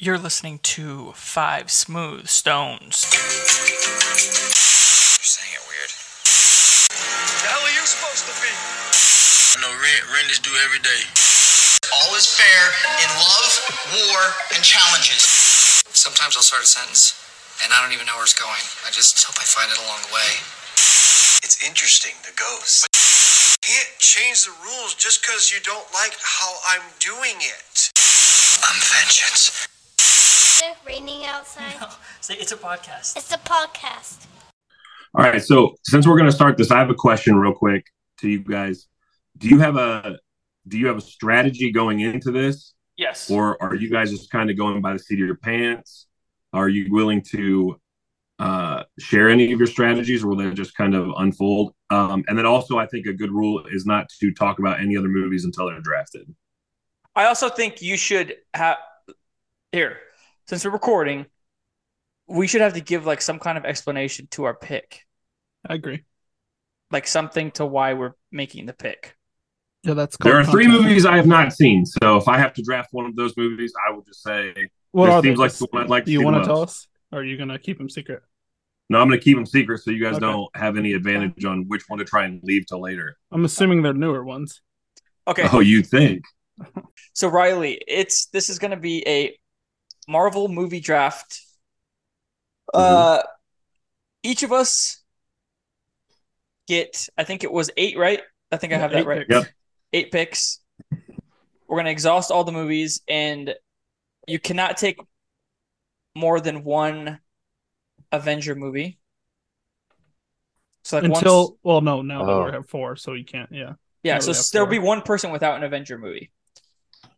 You're listening to Five Smooth Stones. You're saying it weird. The hell are you supposed to be? I know rent, rent is due every day. All is fair in love, war, and challenges. Sometimes I'll start a sentence and I don't even know where it's going. I just hope I find it along the way. It's interesting, the ghost. You Can't change the rules just because you don't like how I'm doing it. I'm vengeance. Is it raining outside? See, it's a podcast. It's a podcast. All right. So since we're going to start this, I have a question real quick to you guys. Do you have a do you have a strategy going into this, Yes. or are you guys just kind of going by the seat of your pants? Are you willing to uh, share any of your strategies, or will they just kind of unfold? Um, and then also, I think a good rule is not to talk about any other movies until they're drafted. I also think you should have here, since we're recording, we should have to give like some kind of explanation to our pick. I agree. Like something to why we're making the pick. Yeah, that's There are three content. movies I have not seen, so if I have to draft one of those movies, I will just say What this are they? seems like the one I'd like to Do you want to tell us? Or are you gonna keep them secret? No, I'm going to keep them secret so you guys Okay. don't have any advantage on which one to try and leave till later. I'm assuming they're newer ones. Okay. Oh, you think? So Riley, it's this is going to be a Marvel movie draft. Uh, each of us get, I think it was eight, right? I think I have that Eight right. picks. Yep. Eight picks. We're gonna exhaust all the movies, and you cannot take more than one Avenger movie. So like Until once, well, no, now Oh. we have four, so you can't. Yeah. yeah, now so we there'll four. be one person without an Avenger movie.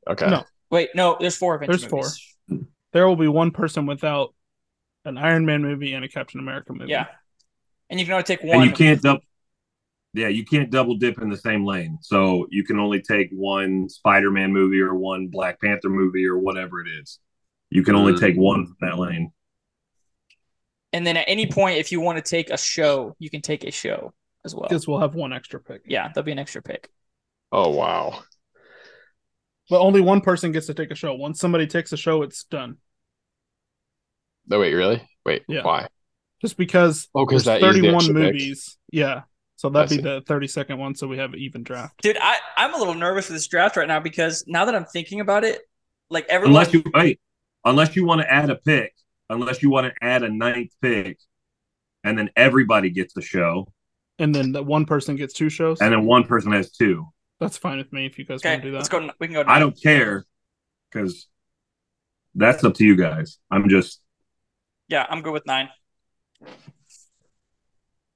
Okay. No. Wait, no, there's four Avenger There's four. movies. There will be one person without an Iron Man movie and a Captain America movie. Yeah, and you can only take one. And you can't double. Yeah, you can't double dip in the same lane. So you can only take one Spider-Man movie or one Black Panther movie or whatever it is. You can only Mm. take one from that lane. And then at any point, if you want to take a show, you can take a show as well. Because we'll have one extra pick. Yeah, there'll be an extra pick. Oh wow. But only one person gets to take a show. Once somebody takes a show, it's done. No, wait, really? Wait, Yeah. why? Just because Oh, because there's that is the 31 extra pick. movies. Yeah. So that'd I be see. the 30 second one, so we have an even draft. Dude, I, I'm a little nervous for this draft right now because now that I'm thinking about it, like everyone Unless you wait, unless you want to add a pick, unless you want to add a ninth pick, and then everybody gets a show, And then the one person gets two shows. and then one person has two. That's fine with me if you guys Okay, want to do that. let's go. We can go. I don't care because that's up to you guys. I'm just Yeah, I'm good with nine.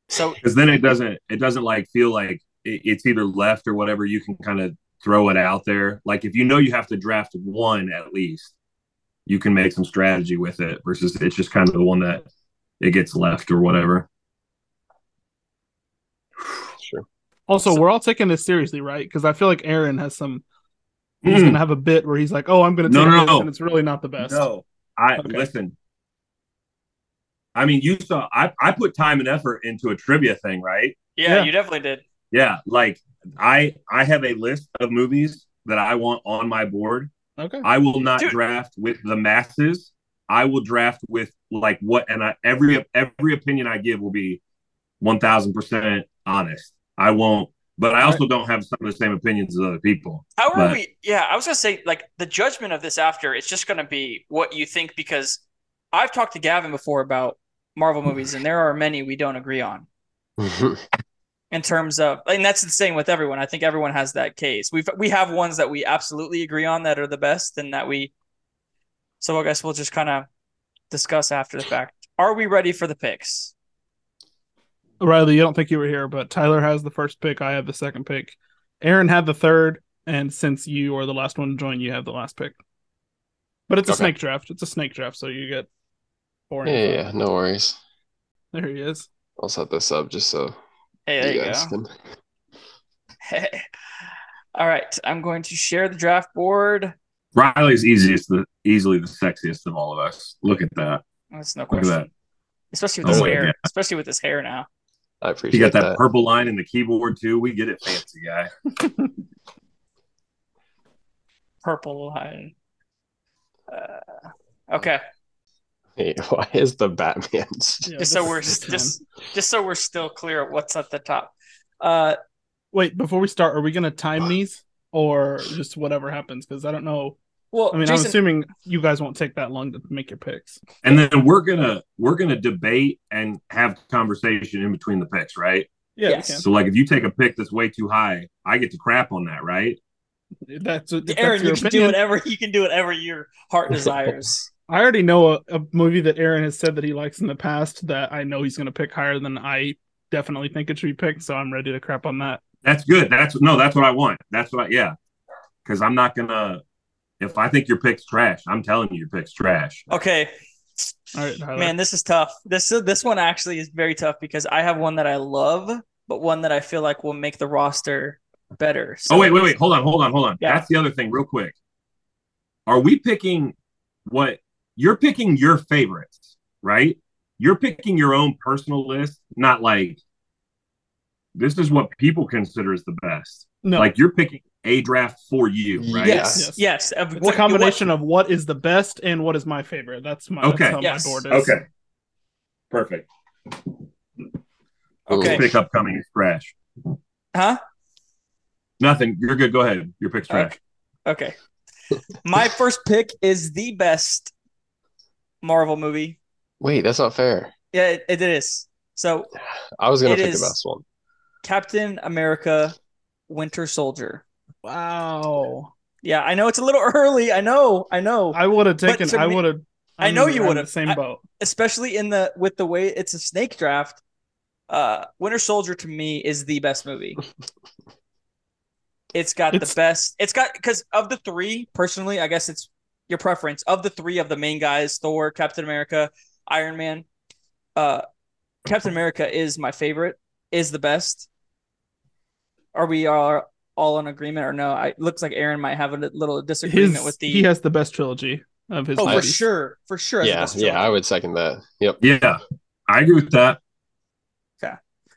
So because then it doesn't it doesn't like feel like it, it's either left or whatever you can kind of throw it out there like if you know you have to draft one at least you can make some strategy with it versus it's just kind of the one that it gets left or whatever Sure. Also, So- we're all taking this seriously, right? Because I feel like Aaron has some. He's Mm. gonna have a bit where he's like, "Oh, I'm gonna No, no, this," no. and it's really not the best. no i Okay. listen i mean you saw I, I put time and effort into a trivia thing right yeah, Yeah. you definitely did. yeah like i i have a list of movies that i want on my board Okay. I will not Dude. draft with the masses. I will draft with like what, and I, every every opinion I give will be one thousand percent honest. I won't, but I also don't have some of the same opinions as other people. How are But- we? Yeah, I was gonna say like the judgment of this after it's just gonna be what you think because I've talked to Gavin before about Marvel movies and there are many we don't agree on in terms of and that's the same with everyone. I think everyone has that case. We've we have ones that we absolutely agree on that are the best and that we so I guess we'll just kind of discuss after the fact. Are we ready for the picks? Riley, you don't think you were here, but Tyler has the first pick. I have the second pick. Aaron had the third, and since you are the last one to join, you have the last pick. But it's a Okay. snake draft. It's a snake draft, so you get four. yeah, yeah, yeah, no worries. There he is. I'll set this up just so Hey, there you you guys go. can. All right, I'm going to share the draft board. Riley's easiest, the easily the sexiest of all of us. Look at that. That's no at question. that. Especially with Oh his my hair. God. Especially with his hair now. I appreciate. You got that, that. purple line in the keyboard too. We get it, fancy guy. Purple line. Uh, Okay. Hey, why is the Batman? Yeah, Just so this we're just just so we're still clear what's at the top. Uh, Wait, before we start, are we gonna time these or just whatever happens? Because I don't know. well, I mean, Jason, I'm assuming you guys won't take that long to make your picks. And then we're gonna we're gonna debate and have conversation in between the picks, right? Yeah, Yes. So like if you take a pick that's way too high, I get to crap on that, right? That's, if that's Aaron, you your can do whatever you can do whatever your heart desires. I already know a, a movie that Aaron has said that he likes in the past that I know he's going to pick higher than I definitely think it should be picked. So I'm ready to crap on that. That's good. That's no, that's what I want. That's what I yeah. Because I'm not gonna if I think your pick's trash, I'm telling you your pick's trash. Okay, All right, Tyler. man, this is tough. This this one actually is very tough because I have one that I love, but one that I feel like will make the roster better. So oh wait, wait, wait. Hold on, hold on, hold on. Yeah. That's the other thing, real quick. Are we picking what you're picking your favorites, right? You're picking your own personal list, not like this is what people consider as the best. no, Like you're picking a draft for you, right? Yes, Yes. yes. Of it's what- a combination of what is the best and what is my favorite. That's my Okay. That's how Yes. my board is. Okay. Perfect. Okay. Pick upcoming is trash. Huh? Nothing. You're good. Go ahead. Your pick's trash. Okay. My first pick is the best Marvel movie. Wait, that's not fair. Yeah, it, it is. So I was gonna pick the best one. Captain America Winter Soldier. Wow. Yeah, I know it's a little early. I know, I know. I would have taken. I would have. I know you would've. The same I- boat. Especially in the with the way it's a snake draft. Uh Winter Soldier to me is the best movie. It's got It's- the best. It's got because of the three, personally, I guess it's your preference. Of the three of the main guys, Thor, Captain America, Iron Man, uh Captain America is my favorite, is the best. Are we are all in agreement or no? I it looks like Aaron might have a little disagreement His, with the he has the best trilogy of his. Oh, for sure. For sure. Yeah, yeah, I would second that. Yep. Yeah. I agree with that.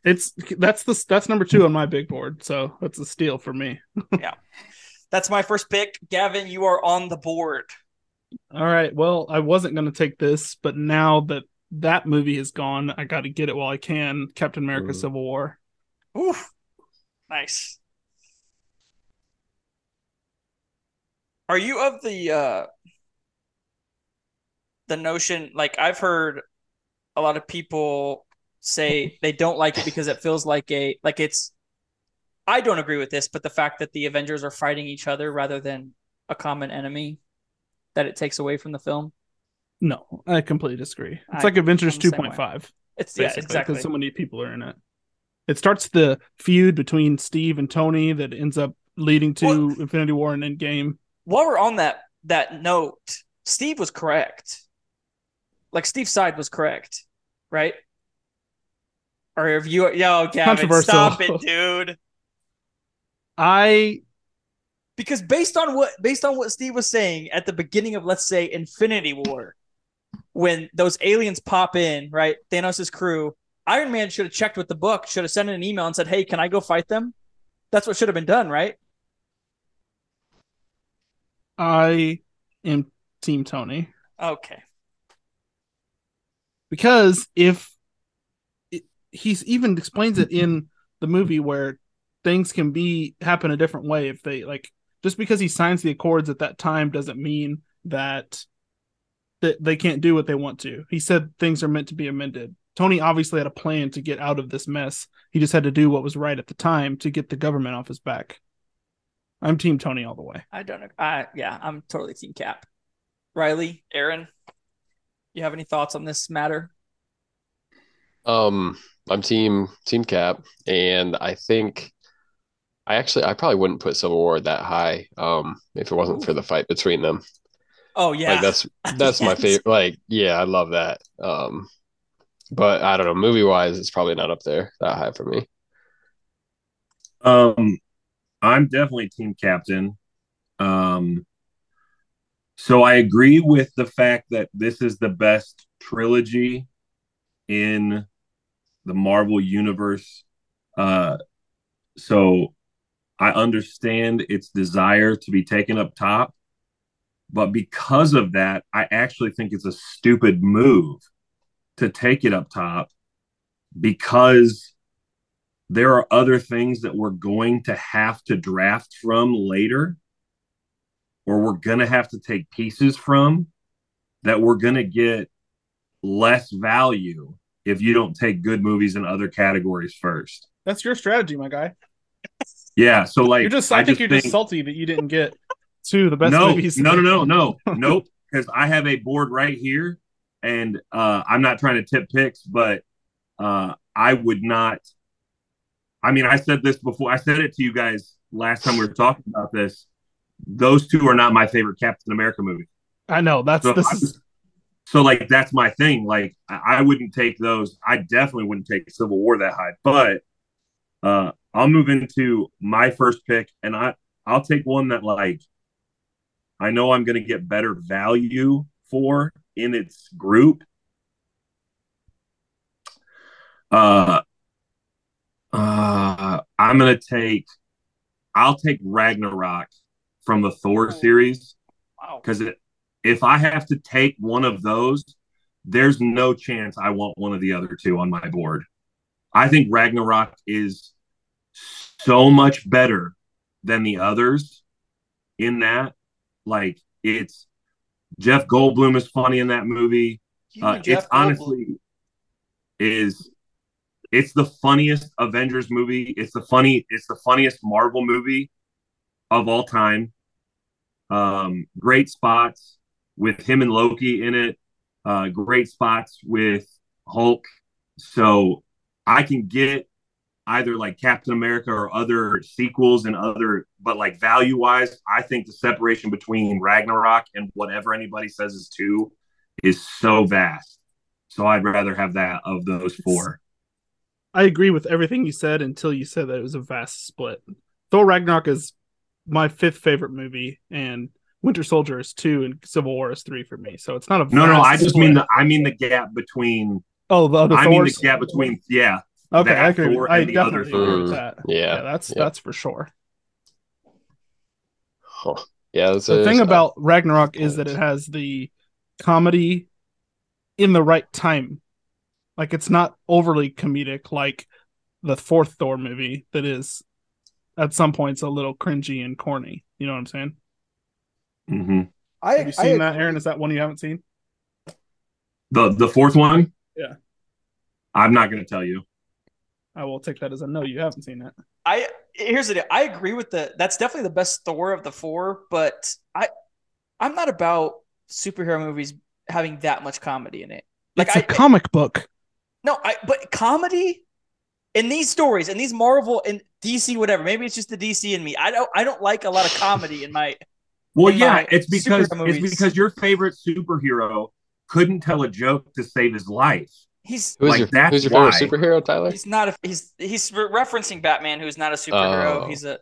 It's that's the that's number two on my big board, so that's a steal for me. That's my first pick. Gavin, you are on the board. All right. Well, I wasn't going to take this, but now that that movie is gone, I got to get it while I can. Captain America: Mm. Civil War. Oof. Nice. Are you of the uh the notion like I've heard a lot of people say they don't like it because it feels like a like it's I don't agree with this, but the fact that the Avengers are fighting each other rather than a common enemy that it takes away from the film. No, I completely disagree. It's I- like Avengers I'm the two same way. point five. It's yeah, exactly. because so many people are in it. It starts the feud between Steve and Tony that ends up leading to Well- Infinity War and Endgame. while we're on that that note, Steve was correct. Like Steve's side was correct, right? Or if you, yo, Gavin, stop it, dude. I Because based on what based on what Steve was saying at the beginning of let's say Infinity War, when those aliens pop in, right? Thanos' crew, Iron Man should have checked with the book, should have sent an email and said, "Hey, can I go fight them?" That's what should have been done, right? I am Team Tony Okay. because if it, he's even explains it in the movie where things can be happen a different way if they like just because he signs the accords at that time doesn't mean that that they can't do what they want to. He said things are meant to be amended. Tony obviously had a plan to get out of this mess. He just had to do what was right at the time to get the government off his back. I'm team Tony all the way. I don't know. I yeah, I'm totally team Cap. Riley, Aaron, you have any thoughts on this matter? Um, I'm team team Cap, and I think I actually I probably wouldn't put Civil War that high. Um, if it wasn't for the fight between them. Oh yeah, Like that's that's my favorite. Like yeah, I love that. Um, but I don't know. Movie wise, it's probably not up there that high for me. Um, I'm definitely team captain. Um, so I agree with the fact that this is the best trilogy in the Marvel universe. Uh, so I understand its desire to be taken up top. But because of that, I actually think it's a stupid move to take it up top because there are other things that we're going to have to draft from later or we're going to have to take pieces from that we're going to get less value if you don't take good movies in other categories first. That's your strategy, my guy. Yeah, so like You're just I, think you're just salty that you didn't get two of the best no, movies. No, no, no, no, nope. Because I have a board right here, and uh, I'm not trying to tip picks, but uh, I would not. I mean, I said this before. I said it to you guys last time we were talking about this. Those two are not my favorite Captain America movie. I know that's So this is So like that's my thing. Like I, I wouldn't take those. I definitely wouldn't take Civil War that high. But uh I'll move into my first pick, and I I'll take one that like I know I'm going to get better value for in its group. Uh, uh, I'm going to take. I'll take Ragnarok from the Thor series Wow. because if I have to take one of those, there's no chance I want one of the other two on my board. I think Ragnarok is so much better than the others in that. Like it's Jeff Goldblum is funny in that movie. Uh, it's Goldblum. honestly is it's the funniest Avengers movie. It's the funny. It's the funniest Marvel movie of all time. Um, great spots with him and Loki in it. Uh, great spots with Hulk. So I can get either like Captain America or other sequels and other, but like value wise, I think the separation between Ragnarok and whatever anybody says is two is so vast. So I'd rather have that of those four. I agree with everything you said until you said that it was a vast split. Thor Ragnarok is my fifth favorite movie, and Winter Soldier is two, and Civil War is three for me. So it's not a No, no, I just split. mean the I mean the gap between oh the other I mean the gap between yeah. Okay, that I agree. Thor I and the other definitely agree with that. Yeah. that's yeah. that's for sure. Huh. Yeah, that's The a- thing about Ragnarok is that it has the comedy in the right time. Like it's not overly comedic like the fourth Thor movie that is at some points a little cringy and corny. You know what I'm saying? hmm I, Have you I seen that. Aaron? Is that one you haven't seen? The the fourth one. Yeah. I'm not going to tell you. I will take that as a no. You haven't seen it. I here's the deal. I agree with the that's definitely the best Thor of the four, but I I'm not about superhero movies having that much comedy in it. Like it's a I comic book. no, I but comedy in these stories in these Marvel and DC whatever. Maybe it's just the DC in me. I don't I don't like a lot of comedy in my Well, in yeah, my it's because it's because your favorite superhero couldn't tell a joke to save his life. He's who's like, your, that's who's your favorite superhero, Tyler? he's not a he's he's re- referencing Batman who's not a superhero. Oh. He's a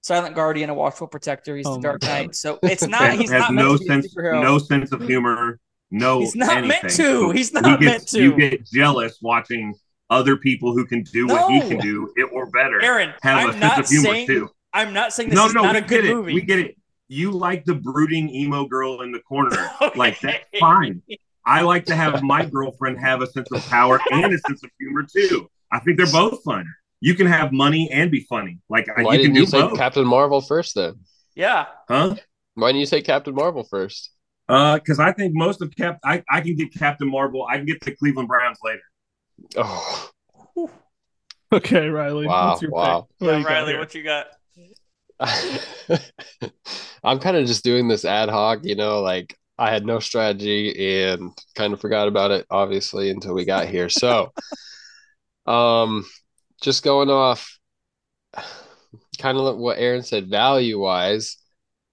silent guardian, a watchful protector. He's Oh the Dark God. Knight. So it's not Has- he's has not meant no to be sense, a superhero. no sense of humor, no. He's not meant to. So He's he not gets- meant to. You get jealous watching other people who can do what he can do, it or better, Aaron, have I'm a sense not of humor saying too. I'm not saying this No, is no, not we a good get it. movie. We get it. You like the brooding emo girl in the corner. Okay. Like that's fine. I like to have my girlfriend have a sense of power and a sense of humor too. I think they're both fun. You can have money and be funny. Like Why you can didn't do you say both, Captain Marvel first then? Yeah. huh? Why didn't you say Captain Marvel first? Uh, because I think most of Cap, I, I can get Captain Marvel. I can get the Cleveland Browns later. Oh, Okay, Riley. Wow, what's your wow. pick? What Yeah, you Riley, what you got? I'm kind of just doing this ad hoc, you know, like I had no strategy and kind of forgot about it, obviously, until we got here. So, um, just going off kind of what Aaron said, value wise,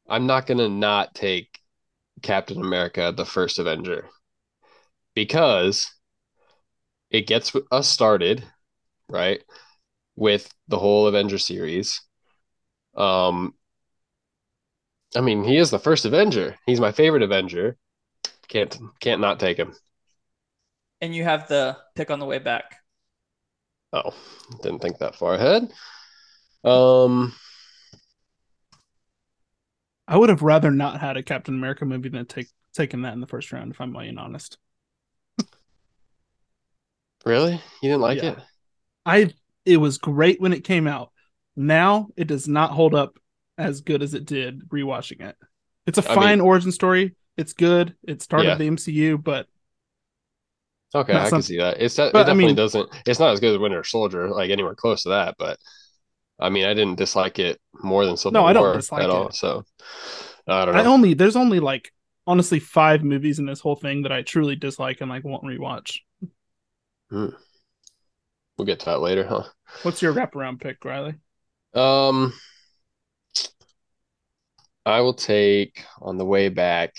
I'm not going to not take Captain America, the first Avenger, because it gets us started, right, with the whole Avenger series. Um, I mean, he is the first Avenger. He's my favorite Avenger. Can't can't not take him. And you have the pick on the way back. Oh, didn't think that far ahead. Um, I would have rather not had a Captain America movie than take taken that in the first round. If I'm being honest, Really? You didn't like Yeah. it? I it was great when it came out. Now it does not hold up as good as it did rewatching it. It's a I fine mean- origin story. It's good. It started Yeah. the MCU, but Okay, I can see that. It's that it But, I definitely mean- doesn't. It's not as good as Winter Soldier, like anywhere close to that. But I mean, I didn't dislike it more than Civil No, I don't War dislike at all. So I don't know. I only there's only like honestly five movies in this whole thing that I truly dislike and like won't rewatch. we'll get to that later, huh? What's your wraparound pick, Riley? Um, I will take on the way back.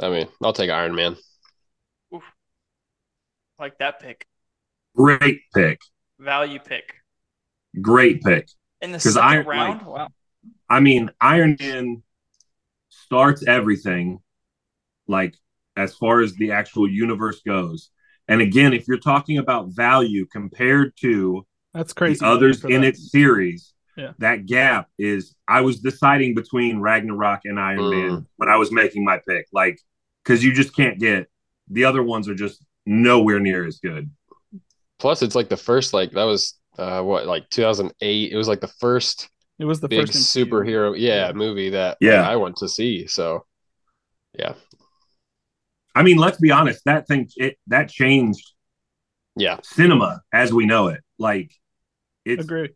I mean, I'll take Iron Man. Like that pick, Great pick. value pick Great pick. in the 'Cause second Iron- round. like- wow. I mean, Iron Man starts everything, like as far as the actual universe goes. And again, if you're talking about value compared to That's crazy. the others in that. its series, Yeah. that gap is. I was deciding between Ragnarok and Iron Mm. Man when I was making my pick, like because you just can't get the other ones are just nowhere near as good. Plus, it's like the first, like that was uh what, like 2008. It was like the first It was the big first superhero, yeah, Yeah. movie that Yeah. like, I went to see. So, yeah, I mean, let's be honest. That thing it that changed yeah, cinema as we know it. Like it's Agree.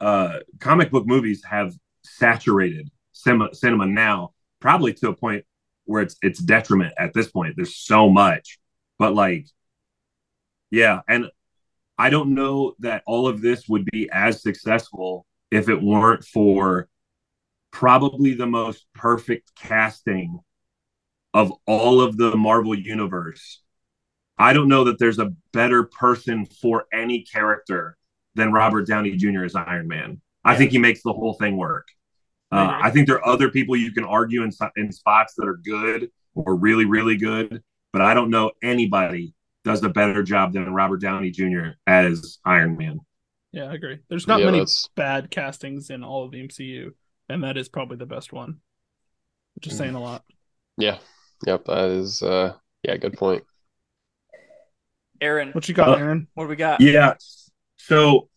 Uh, comic book movies have saturated cinema, cinema now, probably to a point where it's it's detriment at this point. There's so much, but like, yeah, and I don't know that all of this would be as successful if it weren't for probably the most perfect casting of all of the Marvel universe. I don't know that there's a better person for any character than Robert Downey Jr. as Iron Man. I think he makes the whole thing work. I Uh, agree. I think there are other people you can argue in, in spots that are good or really, really good, but I don't know anybody does a better job than Robert Downey Jr. as Iron Man. Yeah, I agree. There's not Yeah, many that's- bad castings in all of the MCU, and that is probably the best one. Which is Mm. saying a lot. yeah, yep. That is, uh, yeah, good point. Aaron, What you got, Uh, Aaron? what do we got? Yeah. So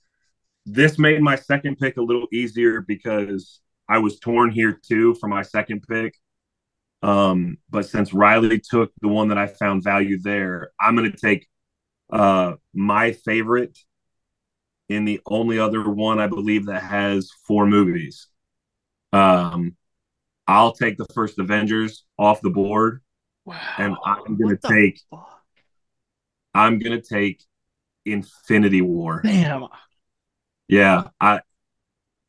this made my second pick a little easier because I was torn here too for my second pick. Um, but since Riley took the one that I found value there, I'm going to take uh, my favorite in the only other one I believe that has four movies. Um, I'll take the first Avengers off the board, Wow. and I'm going to take fuck? I'm going to take Infinity War. Damn. Yeah, I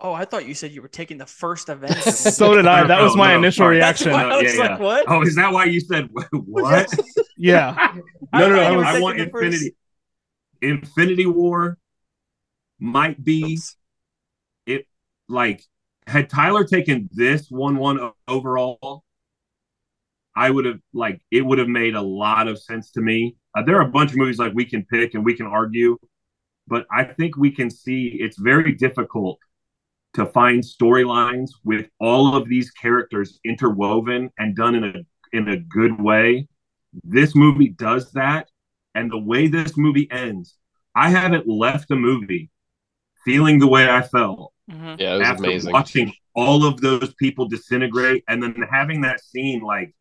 Oh, I thought you said you were taking the first event. So did I. That was my No, no, initial sorry. That's reaction. why I was Yeah, like, yeah. what? Oh, is that why you said what? Yeah. I no, no, thought no. you were I want the first- Infinity. Infinity War might be Oops. it. Like, had Tyler taken this one-one overall, I would have like it would have made a lot of sense to me. Uh, there are a bunch of movies like we can pick and we can argue, but I think we can see it's very difficult to find storylines with all of these characters interwoven and done in a in a good way. This movie does that, and the way this movie ends, I haven't left the movie feeling the way I felt Mhm. Yeah, it was after amazing. watching all of those people disintegrate and then having that scene like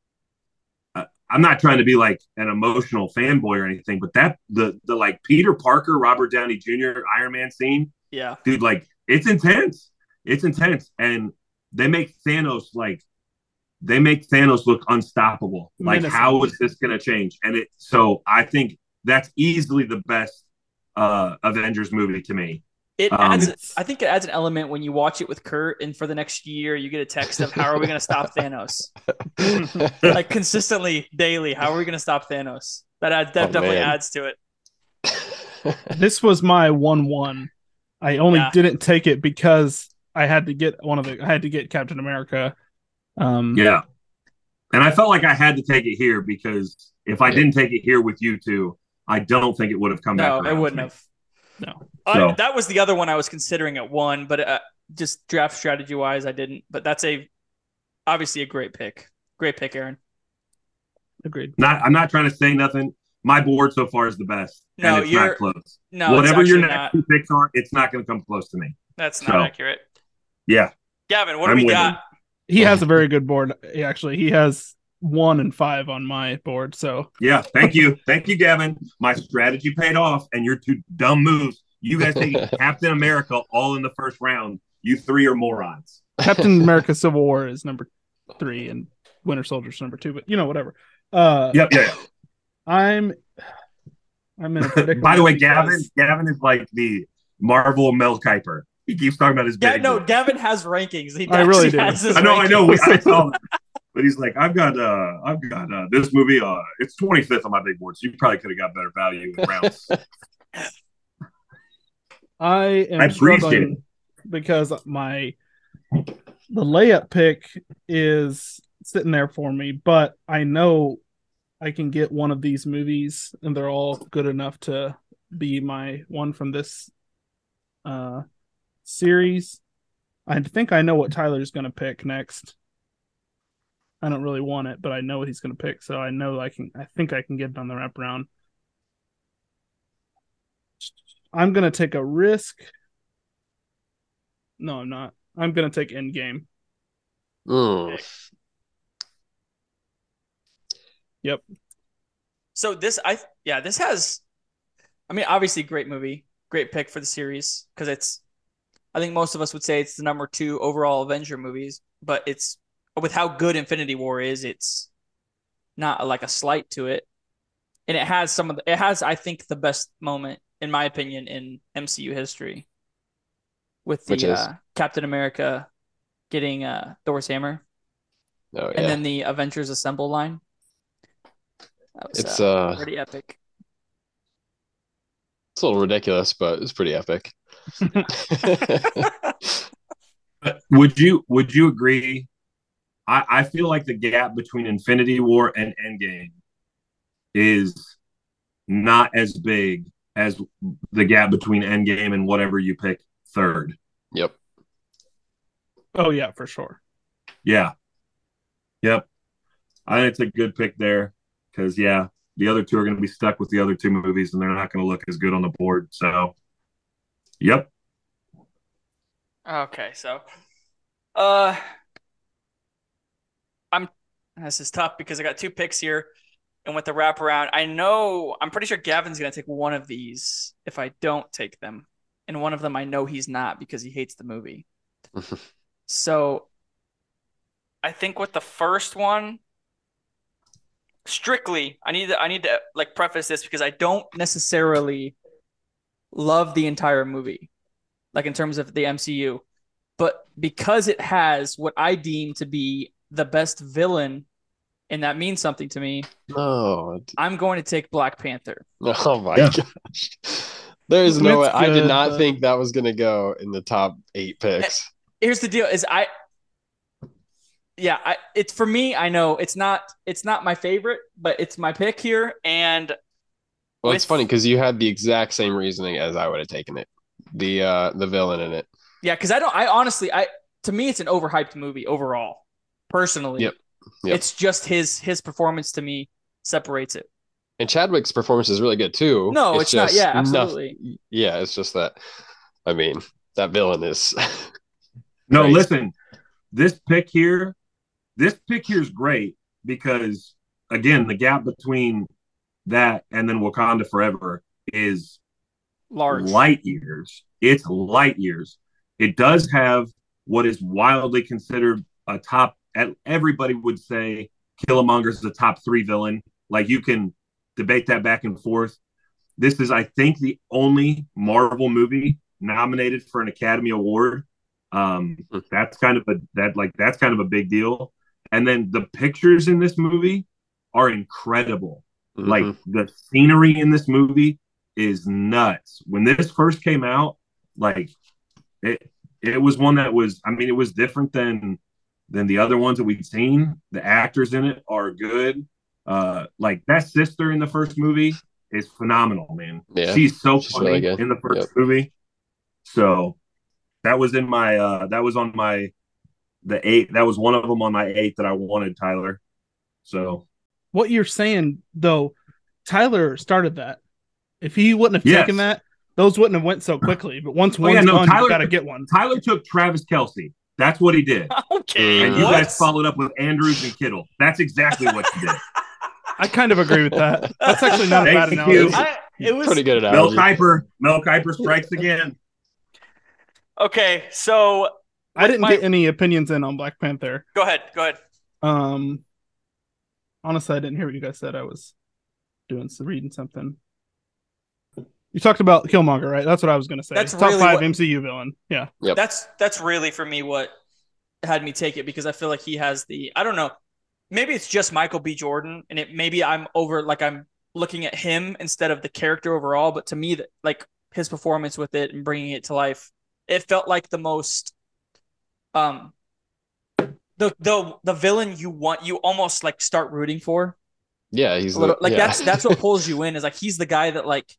i'm not trying to be like an emotional fanboy or anything but that the the like peter parker robert downey jr iron man scene Yeah. dude like it's intense. It's intense. And they make thanos like they make thanos look unstoppable. Like how is this gonna change? And it so i think that's easily the best uh avengers movie to me It Um, adds. I think it adds an element when you watch it with Kurt, and for the next year, you get a text of how are we going to stop Thanos? like consistently, daily. How are we going to stop Thanos? That adds, that Oh, definitely man. adds to it. This was my one one. I only Yeah. didn't take it because I had to get one of the I had to get Captain America. Um Yeah. And I felt like I had to take it here because if I Yeah. didn't take it here with you two, I don't think it would have come back. No, it wouldn't have. No. I, that was the other one I was considering at one, but uh, just draft strategy wise, I didn't. But that's a obviously a great pick. Great pick, Aaron. Agreed. Not, I'm not trying to say nothing. My board so far is the best. No, and it's you're- not close. No, Whatever your next not. two picks are, it's not going to come close to me. That's not So- accurate. Yeah. Gavin, what do I'm we winning. got? He has a very good board. He Actually, he has one and five on my board. So Yeah. Thank you. Thank you, Gavin. My strategy paid off, and your two dumb moves. You guys take Captain America all in the first round. You three are morons. Captain America: Civil War is number three, and Winter Soldier's number two. But you know, whatever. Uh, Yep. Yeah. I'm. I'm in a predicament. By the way, because- Gavin, Gavin is like the Marvel Mel Kiper. He keeps talking about his. Yeah, no. Gavin has rankings. He I really actually do. his I know, I know. We, I saw that. But he's like, I've got, uh, I've got uh, this movie. Uh, it's 25th on my big board, so you probably could have got better value in rounds. I am I appreciate because my the layup pick is sitting there for me, but I know I can get one of these movies, and they're all good enough to be my one from this uh series. I think I know what Tyler's going to pick next. I don't really want it, but I know what he's going to pick, so I know I can. I think I can get it on the wraparound. I'm gonna take a risk. No, I'm not. I'm gonna take Endgame. Mm. So this, I yeah, this has. I mean, obviously, great movie, great pick for the series because it's. I think most of us would say it's the number two overall Avenger movies, but it's with how good Infinity War is, it's not like a slight to it, and it has some of the. It has, I think, the best moment in my opinion in MCU history. With the uh, Captain America getting uh, Thor's hammer, Oh yeah. and then the Avengers Assemble line. That was, it's uh, uh pretty epic. it's a little ridiculous, but it's pretty epic. Would you would you agree? I, I feel like the gap between Infinity War and Endgame is not as big as the gap between Endgame and whatever you pick third. yep. Oh yeah, for sure. Yeah. Yep. I think it's a good pick there because yeah, the other two are going to be stuck with the other two movies and they're not going to look as good on the board. So, yep. Okay, so uh I'm this is tough because I got two picks here and with the wraparound, I know I'm pretty sure Gavin's gonna take one of these if I don't take them. And one of them I know he's not because he hates the movie. so I think with the first one strictly I need to I need to like preface this because I don't necessarily love the entire movie like in terms of the MCU. But because it has what I deem to be the best villain, and that means something to me, No. I'm going to take Black Panther. Oh my Yeah. gosh. There's no way. It's I did not but- think that was gonna go in the top eight picks. Here's the deal: is I, yeah, I it's for me. I know it's not it's not my favorite, but it's my pick here, and Well, it's funny because you had the exact same reasoning as I would have taken it. The uh the villain in it. yeah, because I don't. I honestly, I to me, it's an overhyped movie overall. Personally, Yep. Yep. it's just his his performance to me separates it. And Chadwick's performance is really good too. No, it's not. just Yeah, noth- absolutely. yeah, it's just that. I mean, that villain is. No, Crazy. listen, this pick here, this pick here is great because again, the gap between that and then Wakanda Forever is Large. light years. It's light years. It does have what is wildly considered a top. At everybody would say Killmonger is the top three villain. Like you can debate that back and forth. This is, I think, the only Marvel movie nominated for an Academy Award. Um, that's kind of a that like that's kind of a big deal. And then the pictures in this movie are incredible. Like Mhm. the scenery in this movie is nuts. When this first came out, like it it was one that was I mean it was different than than the other ones that we've seen. The actors in it are good. Uh like that sister in the first movie is phenomenal, man. Yeah, She's so she's funny really in the first Yep. movie. So That was in my uh that was on my the eight that was one of them on my eight that I wanted, Tyler. So What you're saying though, Tyler started that. If he wouldn't have Yes. taken that, those wouldn't have went so quickly. But once Oh, one's yeah, no, gone, Tyler- you gotta get one. Tyler took Travis Kelce. That's what he did. Okay. And you what? guys followed up with Andrews and Kittle. That's exactly what you did. I kind of agree with that. That's actually not a bad Thank analogy. I, it was Pretty good at Mel. Kiper. Mel Kiper strikes again. okay. So I didn't my- get any opinions in on Black Panther. go ahead. Go ahead. Um, honestly, I didn't hear what you guys said. I was doing some reading something. You talked about Killmonger, right? That's what I was gonna say. That's top really five what- MCU villain. Yeah, Yep. That's that's really for me what had me take it because I feel like he has the I don't know. Maybe it's just Michael B. Jordan, and it maybe I'm over like I'm looking at him instead of the character overall. But to me, that like his performance with it and bringing it to life, it felt like the most um the the the villain you want you almost like start rooting for Yeah, he's little, the- like yeah. that's that's what pulls you in is like he's the guy that like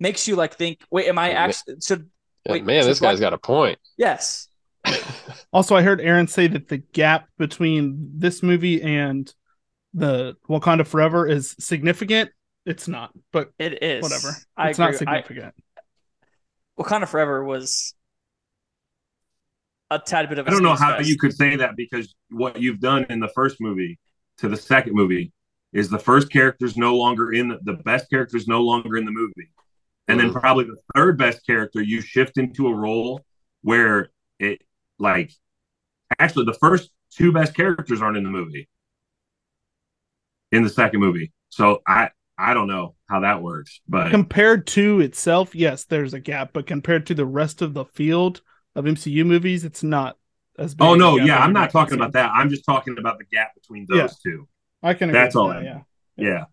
makes you like think wait am I actually should Yeah, wait, man, so this guy's Black- got a point. yes Also, I heard Aaron say that the gap between this movie and the Wakanda Forever is significant. It's not, but it is whatever. I it's agree. not I, significant. Wakanda Forever was a tad bit of. I I don't know how you could say that because what you've done in the first movie to the second movie is the first character's no longer in the, the best character's no longer in the movie. And then Mhm. probably the third best character you shift into a role where it like actually the first two best characters aren't in the movie in the second movie. So I I don't know how that works, but Compared to itself, yes, there's a gap, but compared to the rest of the field of MCU movies, it's not as big. oh no, yeah, I'm not talking about that. I'm just talking about the gap between those Yeah. two. I can. Agree That's all that, I yeah. Yeah.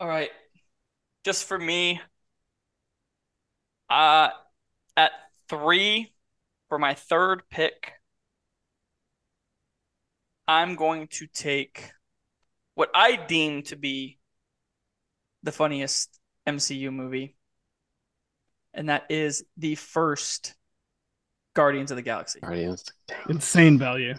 All right, just for me, uh, at three for my third pick, I'm going to take what I deem to be the funniest MCU movie, and that is the first Guardians of the Galaxy. Guardians. Insane value.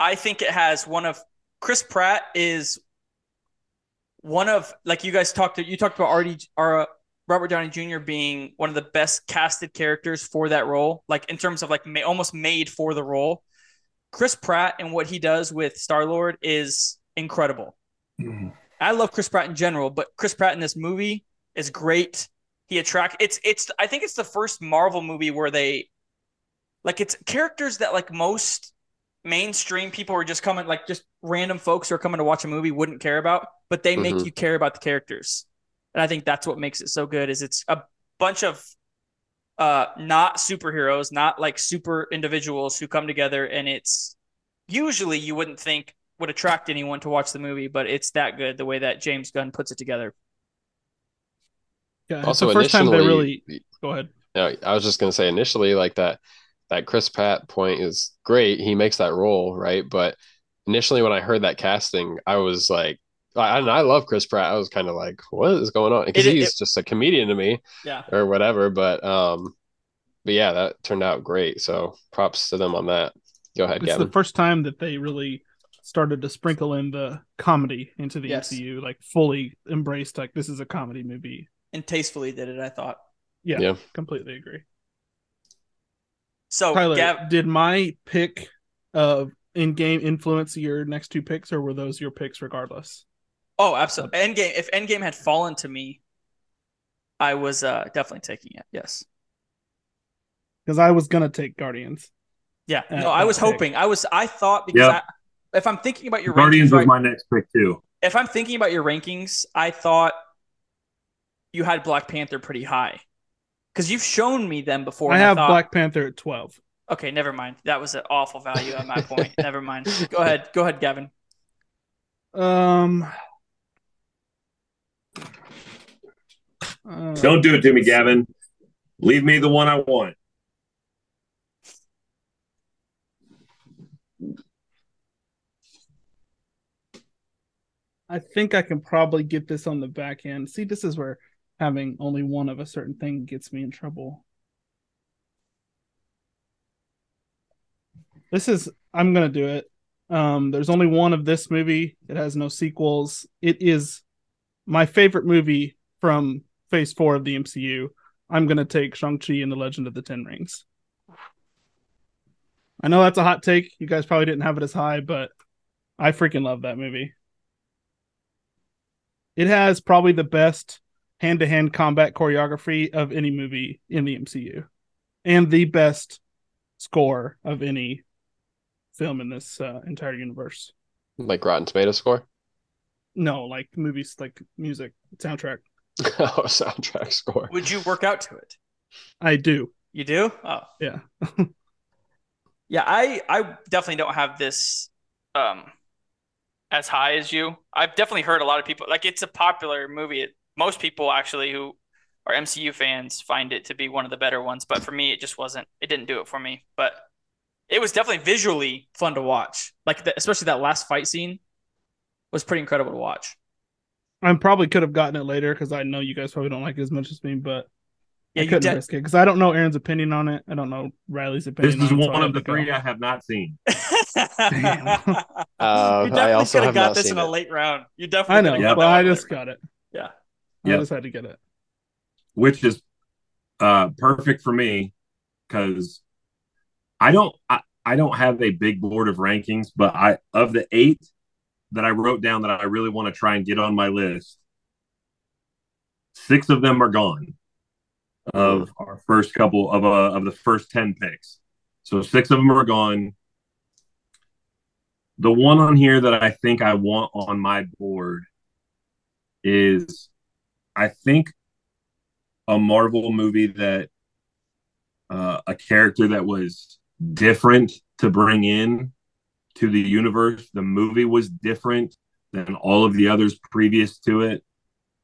I think it has one of Chris Pratt is one of like you guys talked to you talked about or uh, Robert Downey Jr. being one of the best casted characters for that role, like in terms of like ma- almost made for the role. Chris Pratt and what he does with Star Lord is incredible. I love Chris Pratt in general, but Chris Pratt in this movie is great. He attract it's it's I think it's the first Marvel movie where they like it's characters that like most mainstream people are just coming like just random folks who are coming to watch a movie wouldn't care about, but they make Mhm. you care about the characters. And I think that's what makes it so good is it's a bunch of uh not superheroes, not like super individuals who come together and it's usually you wouldn't think would attract anyone to watch the movie, but it's that good the way that James Gunn puts it together. Yeah, Also, the first time they really go ahead. Yeah, I was just gonna say initially, like that that Chris Pratt point is great. He makes that role, right? But initially, when I heard that casting, I was like, I, and I love Chris Pratt. I was kind of like, what is going on? Because he's it- just a comedian to me, Yeah. or whatever. But um, but yeah, that turned out great. So props to them on that. Go ahead, It's Gavin. the first time that they really started to sprinkle in the comedy into the Yes. MCU, like fully embraced. Like this is a comedy movie. And tastefully did it, I thought. Yeah, Yeah. completely agree. So Tyler, Gav, did my pick of Endgame influence your next two picks, or were those your picks regardless? Oh, absolutely. Endgame. If Endgame had fallen to me, I was uh, definitely taking it. Yes. Because I was gonna take Guardians. Yeah. Uh, No, I was pick. hoping. I was. I thought because Yep. I, if I'm thinking about your Guardians rankings, was my next pick too. if I'm thinking about your rankings, I thought you had Black Panther pretty high because you've shown me them before. I and have thought, Black Panther at twelve. Okay, never mind. That was an awful value at my point. never mind. Go ahead. Go ahead, Gavin. Um. uh, Don't do it to me, Gavin. Leave me the one I want. I think I can probably get this on the back end. See, this is where having only one of a certain thing gets me in trouble. This is I'm gonna do it. Um, there's only one of this movie. It has no sequels. It is my favorite movie from Phase Four of the MCU. I'm gonna take Shang Chi and the Legend of the Ten Rings. I know that's a hot take. You guys probably didn't have it as high, but I freaking love that movie. It has probably the best hand to hand combat choreography of any movie in the MCU and the best score of any film in this uh, entire universe. Like Rotten Tomato score? No, like movies, like music, soundtrack. oh, soundtrack score. Would you work out to it? I do. You do? Oh, Yeah. yeah. I I definitely don't have this um as high as you. I've definitely heard a lot of people like it's a popular movie. It, most people actually who are MCU fans find it to be one of the better ones, but for me, it just wasn't. It didn't do it for me. But it was definitely visually fun to watch. Like the, especially that last fight scene was pretty incredible to watch. I probably could have gotten it later because I know you guys probably don't like it as much as me, but Yeah, I you couldn't de- risk it because I don't know Aaron's opinion on it. I don't know Riley's opinion. This is on it, so one had of the to go. three I have not seen. Uh, you definitely also could have have got this seen in a late round. You definitely. I know, could have Yep. but I one in a just round. got it. Yeah. I Yep. just had to get it. which is uh perfect for me because I don't I, I don't have a big board of rankings, but I of the eight that I wrote down that I really want to try and get on my list, six of them are gone of our first couple of uh, of the first ten picks. So six of them are gone. The one on here that I think I want on my board is I think a Marvel movie that uh, a character that was different to bring in to the universe. The movie was different than all of the others previous to it.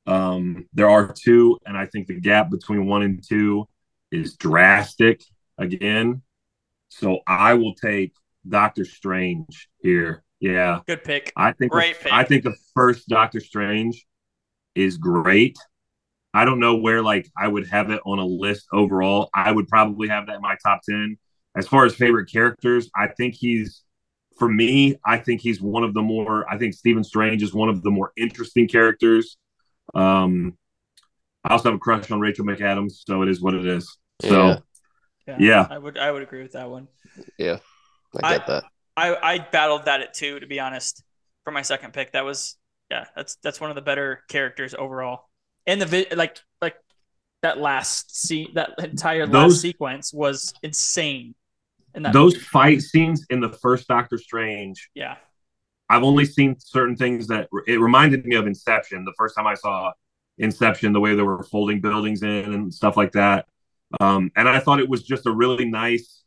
Um, there are two, and I think the gap between one and two is drastic again. So I will take Doctor Strange here. Yeah, Good pick. I think Great the, pick. I think the first Doctor Strange is great. I don't know where like I would have it on a list overall. I would probably have that in my top 10. As far as favorite characters, I think he's for me, I think he's one of the more I think Stephen Strange is one of the more interesting characters. Um I also have a crush on Rachel McAdams, so it is what it is. So Yeah. Yeah. I would I would agree with that one. Yeah, I get that. I I battled that at two to be honest for my second pick. That was yeah, that's that's one of the better characters overall. And the vi- like like that last scene, that entire last sequence was insane. And that those movie. fight scenes in the first Doctor Strange yeah, I've only seen certain things that it reminded me of Inception. The first time I saw Inception, the way they were folding buildings in and stuff like that, um, and I thought it was just a really nice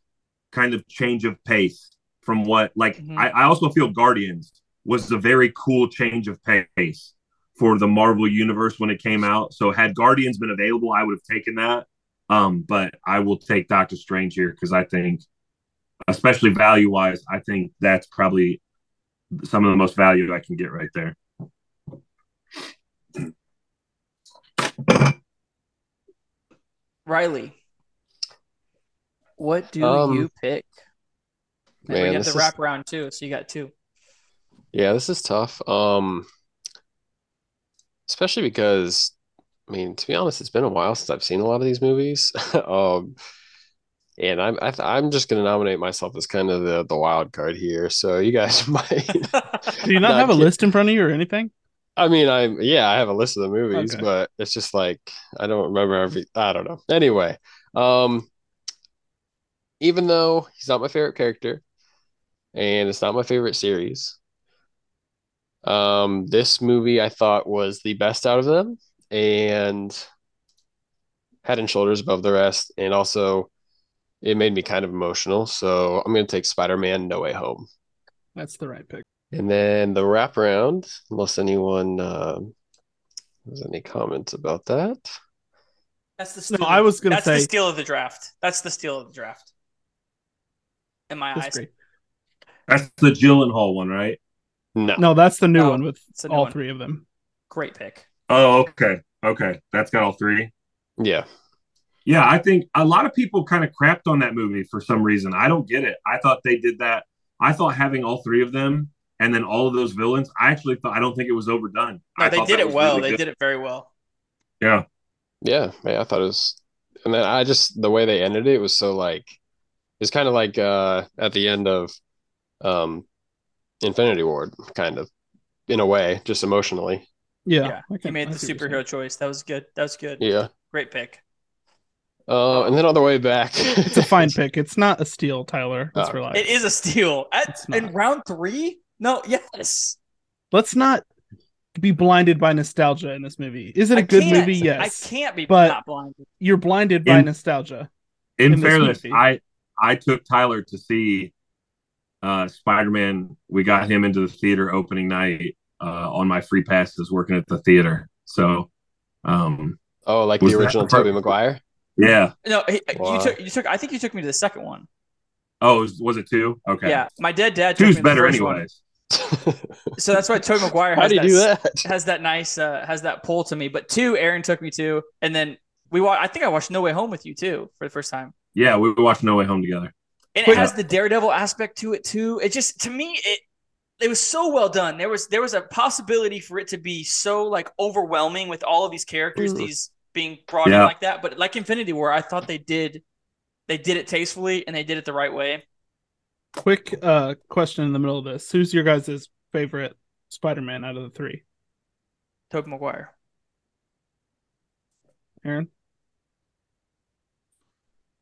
kind of change of pace from what. Like Mhm. I, I also feel Guardians was a very cool change of pace for the Marvel universe when it came out. So had Guardians been available, I would have taken that. Um, but I will take Doctor Strange here because I think, especially value wise, I think that's probably some of the most value I can get right there. Riley. What do Um, you pick? And we man, have this the is- wrap too, so you got two. Yeah, this is tough. Um, especially because, I mean, to be honest, it's been a while since I've seen a lot of these movies. Um, and I'm I th I'm just gonna nominate myself as kind of the the wild card here. So you guys might. Do you not Not have a kid- list in front of you or anything? I mean, I'm yeah, I have a list of the movies, Okay. but it's just like I don't remember every. I don't know. Anyway, um, even though he's not my favorite character, and it's not my favorite series, um, this movie I thought was the best out of them, and head and shoulders above the rest, and also it made me kind of emotional. So I'm gonna take Spider-Man: No Way Home. That's the right pick. And then the wraparound, unless anyone um has any comments about that. That's the No. I was gonna That's the say- steal of the draft. That's the steal of the draft. In my That's eyes. great. That's the Gyllenhaal one, right? No. No, that's the new Oh, one with new all one. three of them. Great pick. Oh, okay. Okay. That's got all three. Yeah. Yeah, I think a lot of people kind of crapped on that movie for some reason. I don't get it. I thought they did that. I thought having all three of them and then all of those villains, I actually thought I don't think it was overdone. No, I they did it well. really they good. did it very well. Yeah. Yeah, yeah, I thought it was, and then I just the way they ended it was so like it's kind of like uh at the end of um Infinity War, kind of in a way, just emotionally. Yeah, Yeah, I He made I the see what you're superhero choice. That was good. That was good. Yeah. Great pick. Uh, and then on the way back. It's a fine pick. It's not a steal, Tyler. Let's Oh. relax. It is a steal. At, in round three? No, yes. Let's not be blinded by nostalgia in this movie. Is it a I good can't. movie? Yes. I can't be But- not blinded. You're blinded by In- nostalgia. In, in fairness. I I took Tyler to see uh Spider-Man. We got him into the theater opening night uh on my free passes working at the theater. So um oh, like the original the part- Tobey Maguire. yeah. No, he, Wow. you took you took. I think you took me to the second one. Oh, was, was it two? Okay. Yeah, my dead dad. Took Two's me to the better first one. anyways. So that's why Tobey Maguire has How do you that, do that? has that nice uh, has that pull to me. But two, Aaron took me to, and then we wa- I think I watched No Way Home with you too for the first time. Yeah, we watched No Way Home together. And it has the Daredevil aspect to it too. It just to me it it was so well done. There was there was a possibility for it to be so like overwhelming with all of these characters, these being brought in like that. But like Infinity War, I thought they did they did it tastefully and they did it the right way. Quick uh question in the middle of this. Who's your guys' favorite Spider-Man out of the three? Tobey Maguire. Aaron?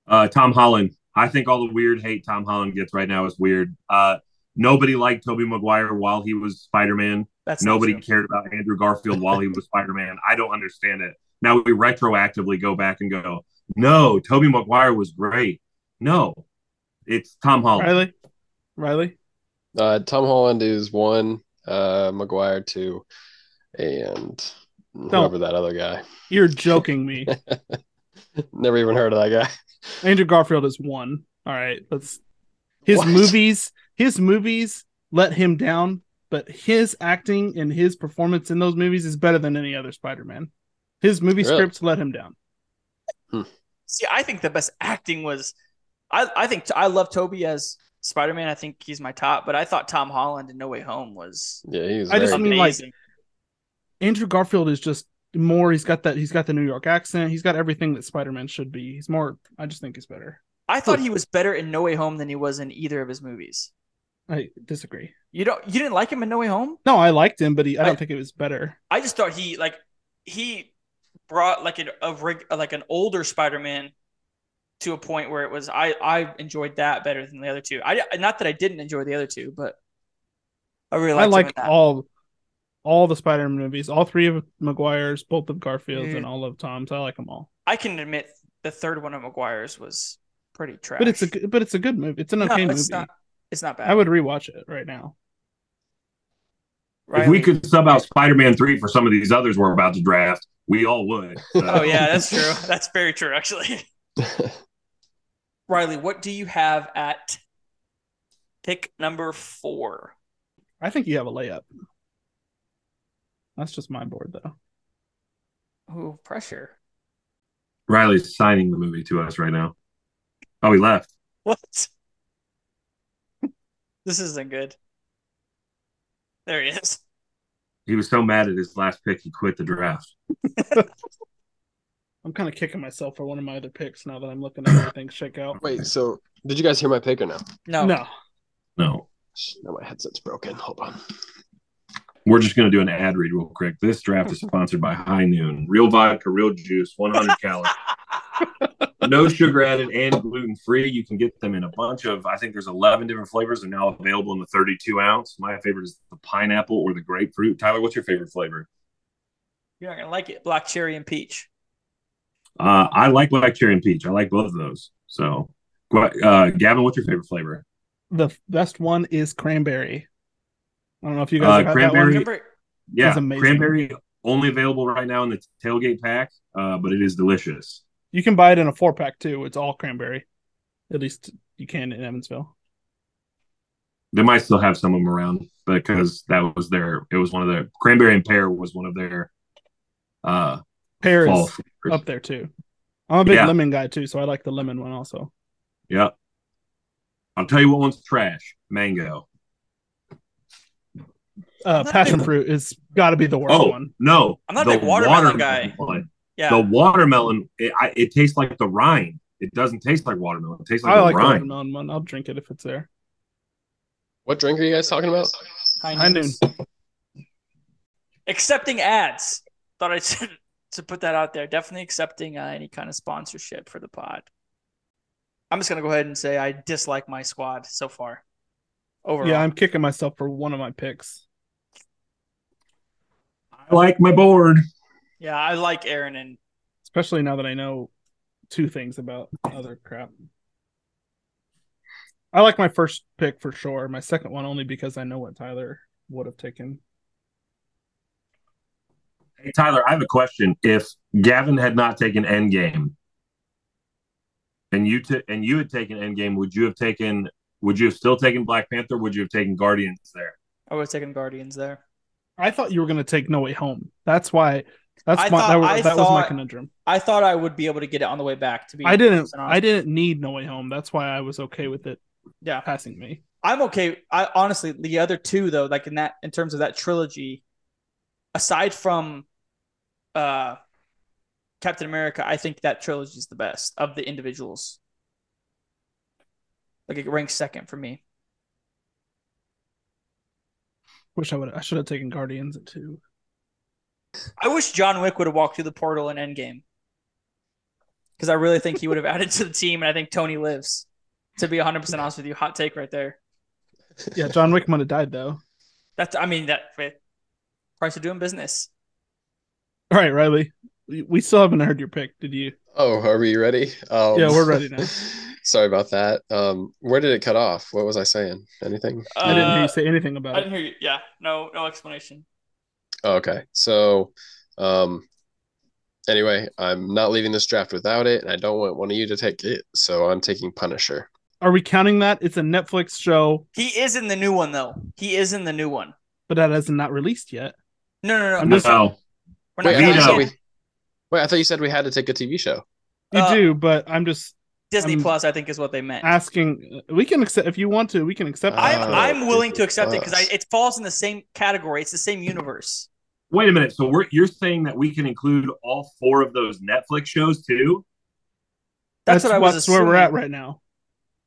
Uh, Tom Holland. I think all the weird hate Tom Holland gets right now is weird. Uh, nobody liked Tobey Maguire while he was Spider Man. Nobody cared about Andrew Garfield while he was Spider Man. I don't understand it. Now we retroactively go back and go, no, Tobey Maguire was great. No, it's Tom Holland. Riley? Riley? Uh, Tom Holland is one, uh, Maguire two, and whoever that other guy. You're joking me. Never even heard of that guy. Andrew Garfield is one. All right, let's. His What? movies, his movies let him down, but his acting and his performance in those movies is better than any other Spider-Man. His movie Really? scripts let him down. Hmm. See, I think the best acting was I I think I love Tobey as Spider-Man. I think he's my top, but I thought Tom Holland in No Way Home was Yeah, he's. I just very- mean, like- amazing. Andrew Garfield is just more. He's got that. He's got the New York accent. He's got everything that Spider-Man should be. He's more. I just think he's better. I thought he was better in No Way Home than he was in either of his movies. I disagree. You don't you didn't like him in No Way Home? No, I liked him, but he. I don't I- think it was better. I just thought he like he brought like an, a rig, like an older Spider-Man to a point where it was I I enjoyed that better than the other two. I not that I didn't enjoy the other two, but I really I like all, all the Spider-Man movies. All three of Maguire's, both of Garfield's, Mm. and all of Tom's. I like them all. I can admit the third one of Maguire's was pretty trash. But it's a. good- But it's a good movie. It's an No, okay it's movie. not. It's not bad. I would rewatch it right now. If we could sub out Spider Man 3 for some of these others we're about to draft, we all would. So, Oh yeah, that's true. That's very true, actually. Riley, what do you have at pick number four? I think you have a layup. That's just my board, though. Ooh, pressure. Riley's signing the movie to us right now. Oh, he left. What? this isn't good. There he is. He was so mad at his last pick, he quit the draft. I'm kind of kicking myself for one of my other picks now that I'm looking at everything shake out. Wait, so did you guys hear my pick or no? No. No, No. No, my headset's broken. Hold on. We're just going to do an ad read real quick. This draft is sponsored by High Noon. Real vodka, real juice, 100 calories. no sugar added and gluten free. You can get them in a bunch of, I think there's 11 different flavors. They're now available in the 32 ounce. My favorite is the pineapple or the grapefruit. Tyler, what's your favorite flavor? You're not gonna like it. Black cherry and peach. Uh, I like black cherry and peach. I like both of those. So, uh, Gavin, what's your favorite flavor? the best one is cranberry. I don't know if you guys Uh, have had that cranberry- one. Yeah, cranberry only available right now in the tailgate pack, uh, but it is delicious. You can buy it in a four pack too. It's all cranberry. At least you can in Evansville. They might still have some of them around because that was their. It was one of their cranberry and pear was one of their. Uh, Pear fall is flavors. up there too. I'm a big Yeah. lemon guy too, so I like the lemon one also. Yeah. I'll tell you what one's trash. Mango. Uh, passion fruit is got to be the worst Oh one. no! I'm not a big watermelon guy. one. Yeah. The watermelon, it, I, it tastes like the rind. It doesn't taste like watermelon. It tastes like I the like the rind. watermelon one. I'll drink it if it's there. What drink are you guys talking about? High High noon. noons. Accepting ads. Thought I should to put that out there. Definitely accepting uh, any kind of sponsorship for the pod. I'm just gonna go ahead and say I dislike my squad so far. Overall, Yeah, I'm kicking myself for one of my picks. I like my board. yeah, I like Aaron and especially now that I know two things about other crap. I like my first pick for sure. My second one only because I know what Tyler would have taken. Hey Tyler, I have a question. If Gavin had not taken Endgame, and you t- and you had taken Endgame, would you have taken? Would you have still taken Black Panther? Would you have taken Guardians there? I would have taken Guardians there. I thought you were going to take No Way Home. That's why. That's I my thought- that, was, that was my conundrum. I thought I would be able to get it on the way back. To be, I didn't. I didn't need No Way Home. That's why I was okay with it Yeah, passing me. I'm okay. I honestly, the other two though, like in that, in terms of that trilogy, aside from uh Captain America, I think that trilogy is the best of the individuals. Like it ranks second for me. I wish I would. I should have taken Guardians at two. I wish John Wick would have walked through the portal in Endgame. Because I really think he would have added to the team, and I think Tony lives. To be 100 percent honest with you, hot take right there. Yeah, John Wick might have died though. That's I mean that price of doing business. All right, Riley. We we still haven't heard your pick. Did you? Oh, are we ready? Um, Yeah, we're ready now. Sorry about that. Um, where did it cut off? What was I saying? Anything? I didn't hear Uh, you say anything about I about didn't hear you. Yeah, no, no explanation. Oh, okay. So, um, anyway, I'm not leaving this draft without it, and I don't want one of you to take it. So I'm taking Punisher. Are we counting that? It's a Netflix show, He is in the new one though. He is in the new one. but that has not released yet. No, no, no. I'm just- No, We're Wait, I thought you said we. Wait, I thought you said we had to take a TV show. You Uh, do, but I'm just Disney I'm Plus. I think is what they meant. asking. We can accept if you want to. We can accept. Uh, I'm. I'm willing to Disney accept it because it falls in the same category. It's the same universe. wait a minute. So we're you're saying that we can include all four of those Netflix shows too? That's, what I was that's where we're at right now.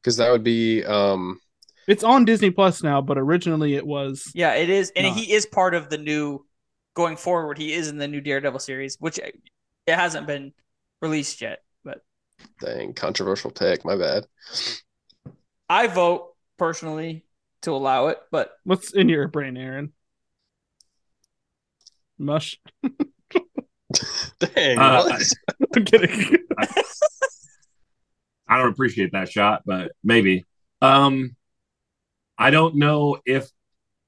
Because that would be um It's on Disney Plus now, but originally it was. Yeah, it is, and Not. he is part of the new. Going forward, he is in the new Daredevil series, which it hasn't been released yet. But dang controversial pick. My bad. I vote personally to allow it. But What's in your brain, Aaron? Mush. Dang. Uh, what? I'm kidding. I don't appreciate that shot, but maybe. Um, I don't know if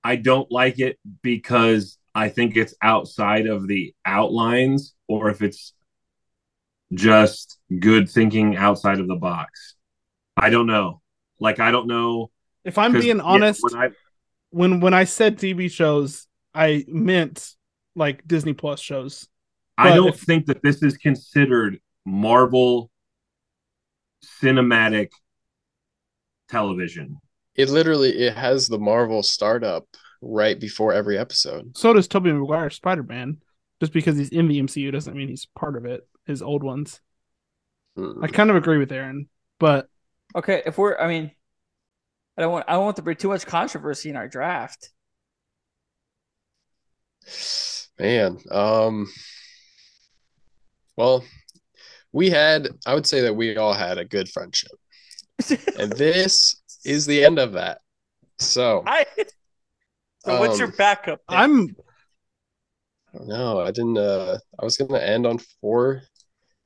I don't like it because I think it's outside of the outlines or if it's just good thinking outside of the box. I don't know. Like I don't know. If I'm being yeah, honest, when I when when I said TV shows, I meant like Disney Plus shows. I don't if- think that this is considered Marvel cinematic television. It literally it has the Marvel startup right before every episode. So does Tobey Maguire Spider Man. Just because he's in the MCU doesn't mean he's part of it. His old ones. Hmm. I kind of agree with Aaron, but okay, if we're, I mean, I don't want, I don't want to be too much controversy in our draft. Man, um, well, we had, I would say that we all had a good friendship, and this is the end of that. So, I. So what's your Um, backup? pick? I'm no, I didn't, uh, I was gonna end on four,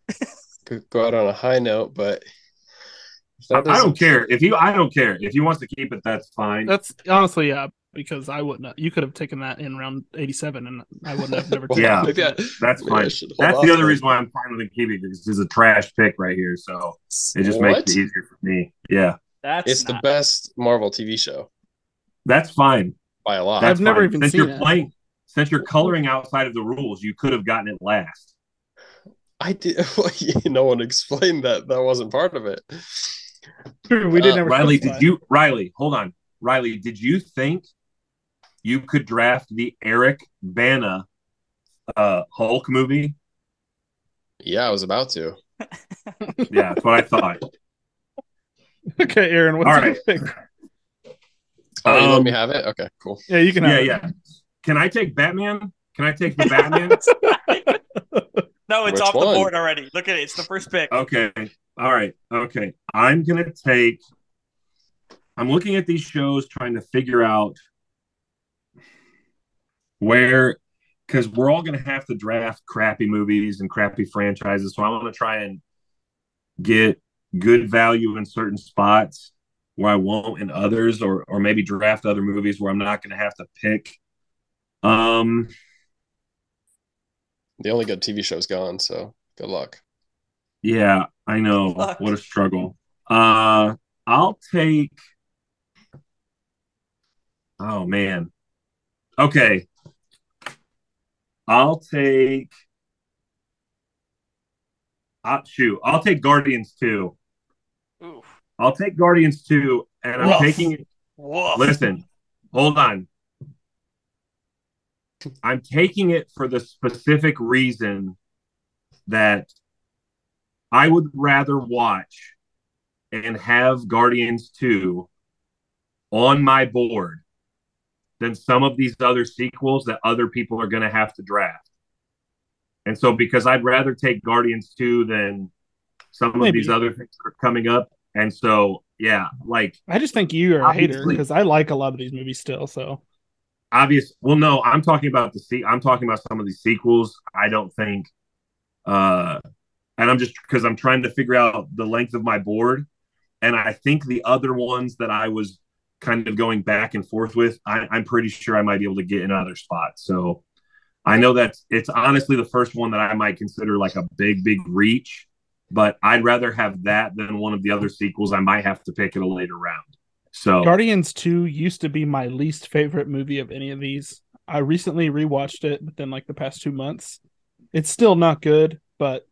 go go out on a high note, but I, that I don't care if you. I don't care if he wants to keep it. That's fine. that's honestly yeah, because I wouldn't. have- You could have taken that in round eighty-seven, and I wouldn't have never. taken Yeah. I- That's maybe fine. That's the other reason why I'm fine with him keeping it because this is a trash pick right here. So it just What? makes it easier for me. Yeah. That's It's the best Marvel TV show. That's fine. by a lot. That's I've never fine. even since seen you're it. playing since you're coloring outside of the rules, you could have gotten it last. I did. no one explained that. That wasn't part of it. we didn't Uh, Riley, did you Riley, hold on. Riley, did you think you could draft the Eric Bana uh Hulk movie? Yeah, I was about to. Yeah, that's what I thought. Okay, Aaron, what's All your pick? Oh, you let Um, me have it? Okay, cool. Yeah, you can have Yeah, it. yeah. Can I take Batman? Can I take the Batman? No, it's Which off the board already. Look at it. It's the first pick. Okay. All right. Okay. I'm going to take. I'm looking at these shows trying to figure out where, because we're all going to have to draft crappy movies and crappy franchises. So I want to try and get good value in certain spots where I won't in others, or or maybe draft other movies where I'm not going to have to pick. Um. The only good TV show's gone, so good luck. Yeah, I know. What a struggle. Uh I'll take Oh man. Okay. I'll take uh, shoot, I'll take Guardians 2. Ooh. I'll take Guardians 2 and I'm Woof. taking it Woof. Listen, hold on. I'm taking it for the specific reason that I would rather watch and have Guardians 2 on my board than some of these other sequels that other people are going to have to draft. And so, because I'd rather take Guardians 2 than some Maybe. of these other things that are coming up. And so, yeah, like I just think you are a hater because I like a lot of these movies still. So obvious well no i'm talking about the se- i'm talking about some of these sequels i don't think uh and i'm just because i'm trying to figure out the length of my board and i think the other ones that i was kind of going back and forth with I, i'm pretty sure i might be able to get in other spots so i know that it's honestly the first one that i might consider like a big big reach but i'd rather have that than one of the other sequels i might have to pick in a later round so Guardians 2 used to be my least favorite movie of any of these. I recently rewatched it within like the past two months. It's still not good, but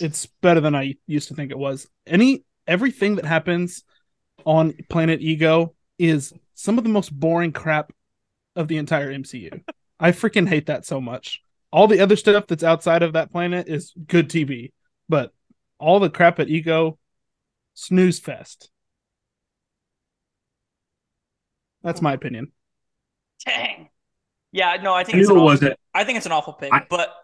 it's better than I used to think it was. Any everything that happens on Planet Ego is some of the most boring crap of the entire MCU. I freaking hate that so much. All the other stuff that's outside of that planet is good TV, but all the crap at Ego, snooze fest. That's my opinion. Dang. Yeah, no, I think i it's an it awful, wasn't I think it's an awful pick, I- but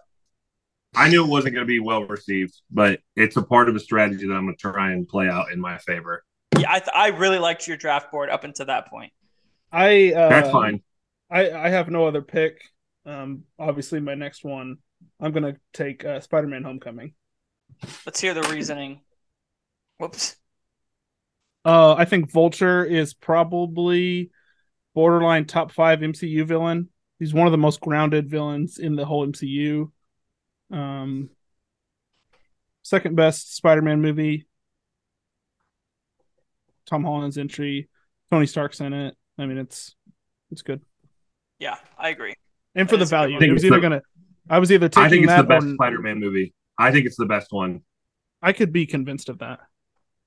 I knew it wasn't going to be well received, but it's a part of a strategy that I'm going to try and play out in my favor. yeah, I, th- I really liked your draft board up until that point. I uh, That's fine. I I have no other pick. Um, obviously, my next one, I'm gonna take uh, Spider-Man: Homecoming. Let's hear the reasoning. Whoops. Uh, I think Vulture is probably borderline top five MCU villain. He's one of the most grounded villains in the whole MCU. Um, second best Spider-Man movie. Tom Holland's entry. Tony Stark's in it. I mean, it's it's good. Yeah, I agree. And for That the is a good value, one. it was I think either it's the- gonna. I was either taking I think it's the best or Spider-Man movie. I think it's the best one. I could be convinced of that.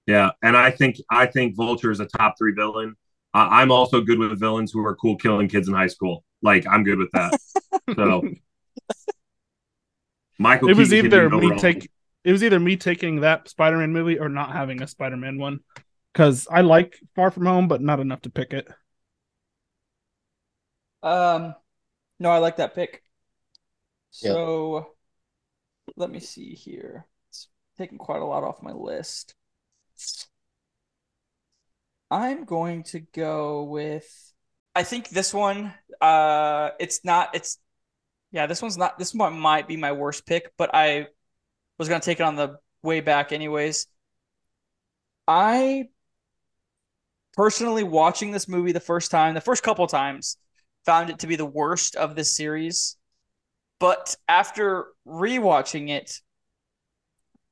Yeah, and I think I think Vulture is a top three villain. Uh, I'm also good with villains who are cool killing kids in high school. Like I'm good with that. so Michael, it was Keaton either me wrong. take it was either me taking that Spider-Man movie or not having a Spider-Man one because I like Far From Home, but not enough to pick it. Um, no, I like that pick. Yeah. So let me see here. It's taking quite a lot off my list. I'm going to go with I think this one uh it's not it's yeah, this one's not this one might be my worst pick, but I was going to take it on the way back anyways. I personally watching this movie the first time, the first couple times, found it to be the worst of this series. But after rewatching it,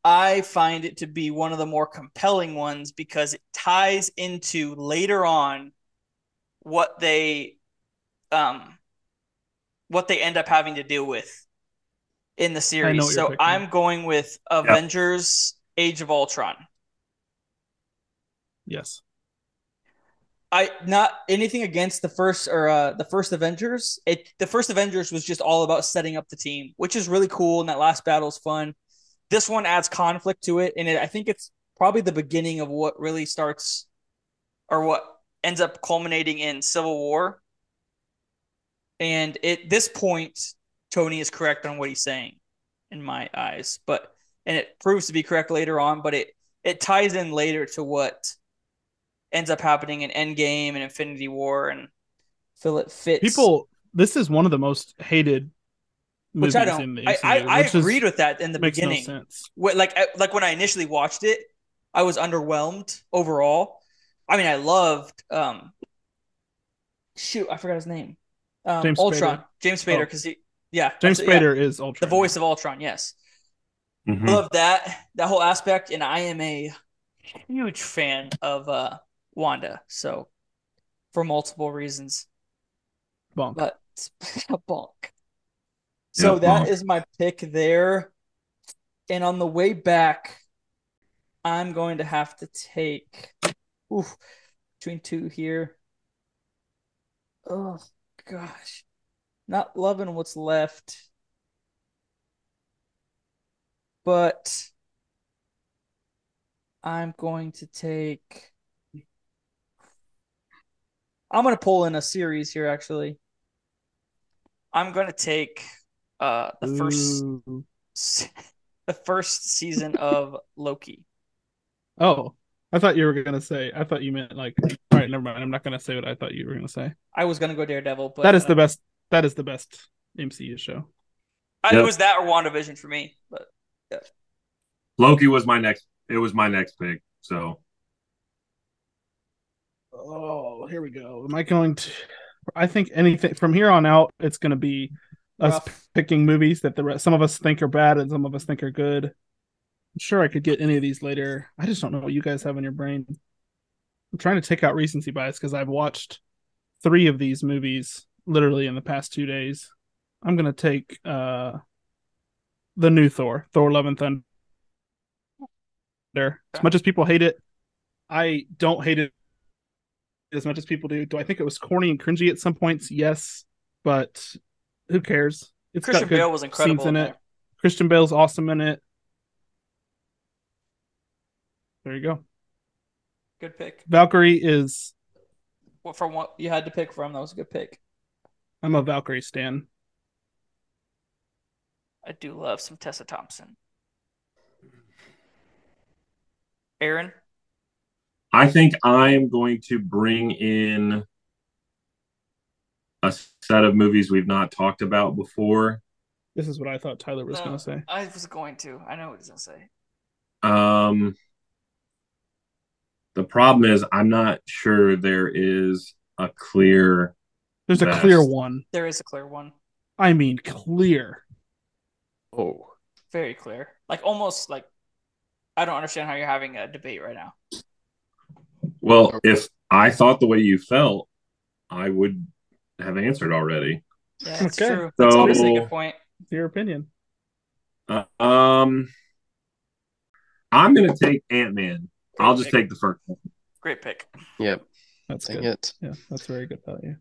I find it to be one of the more compelling ones because it ties into later on what they um what they end up having to deal with in the series. So. I'm going with Avengers Age of Ultron. Yes. I not anything against the first or uh the first Avengers. It the first Avengers was just all about setting up the team, which is really cool and that last battle is fun. This one adds conflict to it and it, I think it's probably the beginning of what really starts or what ends up culminating in Civil War. And at this point Tony is correct on what he's saying in my eyes, but and it proves to be correct later on, but it it ties in later to what ends up happening in Endgame and Infinity War, and it fits. People, this is one of the most hated which I don't. the I MCU. I, I which is- agreed with that in the makes beginning. no sense. What, like I, like when I initially watched it, I was underwhelmed overall. I mean, I loved. um Shoot, I forgot his name. Um, James Ultron, Spader. James Spader, Oh. because he, yeah, James that's- yeah, Spader is Ultron. the voice of Ultron. Yes, Mhm. Love that that whole aspect, and I am a huge fan of uh Wanda. So, for multiple reasons, Bonk. but bonk. So Yeah, that is my pick there. And on the way back, I'm going to have to take oof, between two here. Oh gosh. Not loving what's left. But I'm going to take I'm going to pull in a series here actually. I'm going to take uh the first Ooh. the first season of Loki. Oh, I thought you were gonna say. I thought you meant like. All right, never mind. I'm not gonna say what I thought you were gonna say. I was gonna go Daredevil, but that is uh, the best. That is the best MCU show. I, It was that or WandaVision for me. But Loki was my next. It was my next pick. So Oh, here we go. Am I going to? I think anything from here on out, it's going to be us Rough. picking movies that the rest, some of us think are bad and some of us think are good. I'm sure I could get any of these later. I just don't know what you guys have in your brain. I'm trying to take out recency bias because I've watched three of these movies literally in the past two days. I'm going to take uh the new Thor, Thor: Love and Thunder. As much as people hate it, I don't hate it as much as people do. Do I think it was corny and cringy at some points? Yes, but who cares? It's Christian good Bale was incredible in in it. Christian Bale's awesome in it. There you go. Good pick. Valkyrie is. Well, from what you had to pick from, that was a good pick. I'm a Valkyrie stan. I do love some Tessa Thompson. Aaron, I think I'm going to bring in a set of movies we've not talked about before. This is what I thought Tyler was No, going to say. I was going to. I know what he's gonna say. Um, the problem is I'm not sure there is a clear. There's a clear one. There is a clear one, I mean, clear. Oh, very clear, like almost like I don't understand how you're having a debate right now. Well, if I thought the way you felt, I would have answered already. Yeah, it's Okay. true. That's So- honestly a good point. Your opinion. Uh, um, I'm going to take Ant Man. I'll just take the first one. Great pick. yep. That's Dang good. it. Yeah, that's very good value.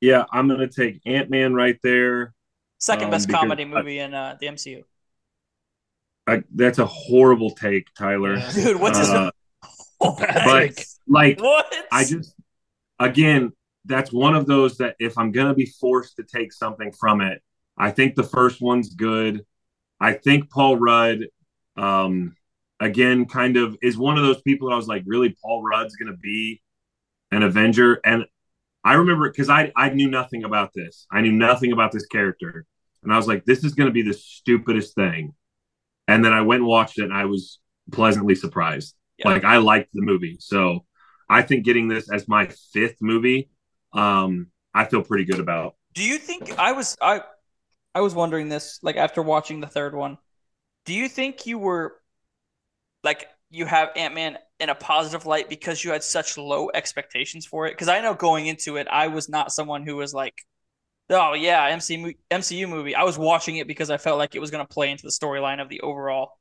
Yeah, I'm going to take Ant Man right there. Second Um, best because comedy I- movie in uh, the MCU. I, that's a horrible take, Tyler. Yeah. Dude, what's his Uh, oh, but like, what? I just, again, that's one of those that if I'm going to be forced to take something from it, I think the first one's good. I think Paul Rudd, um, again, kind of is one of those people that I was like, really, Paul Rudd's going to be an Avenger. And I remember because I, I knew nothing about this. I knew nothing about this character. And I was like, this is going to be the stupidest thing. And then I went and watched it and I was pleasantly surprised. Yeah. Like, I liked the movie. So I think getting this as my fifth movie, um, I feel pretty good about. Do you think I was I I was wondering this like after watching the third one. Do you think you were like you have Ant Man in a positive light because you had such low expectations for it? Because I know going into it, I was not someone who was like, "Oh yeah, MCU MCU movie." I was watching it because I felt like it was going to play into the storyline of the overall.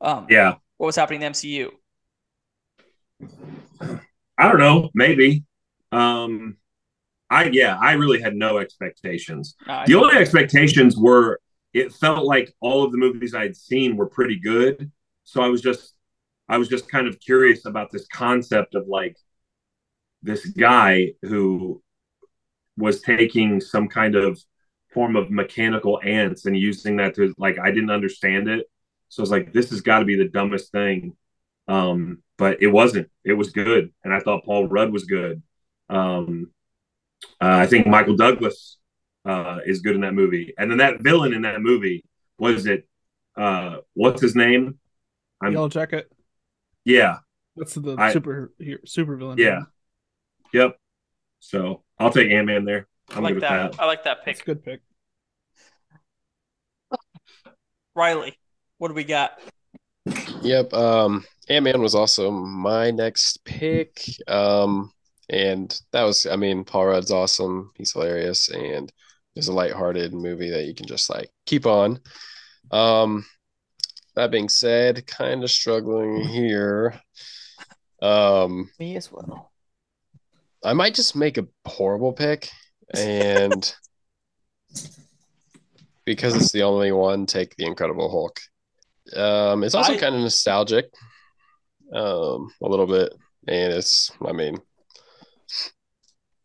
Um, Yeah. what was happening in the MCU? I don't know. Maybe. Um, I yeah. I really had no expectations. Uh, The only expectations were it felt like all of the movies I'd seen were pretty good. So I was just I was just kind of curious about this concept of like this guy who was taking some kind of form of mechanical ants and using that to like I didn't understand it. So I was like, this has got to be the dumbest thing. Um, but it wasn't. It was good. And I thought Paul Rudd was good. Um, uh, I think Michael Douglas uh, is good in that movie. And then that villain in that movie was it? Uh, what's his name? I'm Yellow Jacket. yeah, That's the I- super here, super villain. yeah, yep. So I'll take Ant Man there. I I'm like good that. with that. I like that That's pick. a good pick. Riley, what do we got? Yep. Um, Ant Man was also my next pick. Um, and that was, I mean, Paul Rudd's awesome. He's hilarious, and it's a lighthearted movie that you can just like keep on. Um, that being said, kind of struggling here. Um, Me as well. I might just make a horrible pick, and because it's the only one, take the Incredible Hulk. Um, it's also I- kind of nostalgic, um, a little bit, and it's, I mean,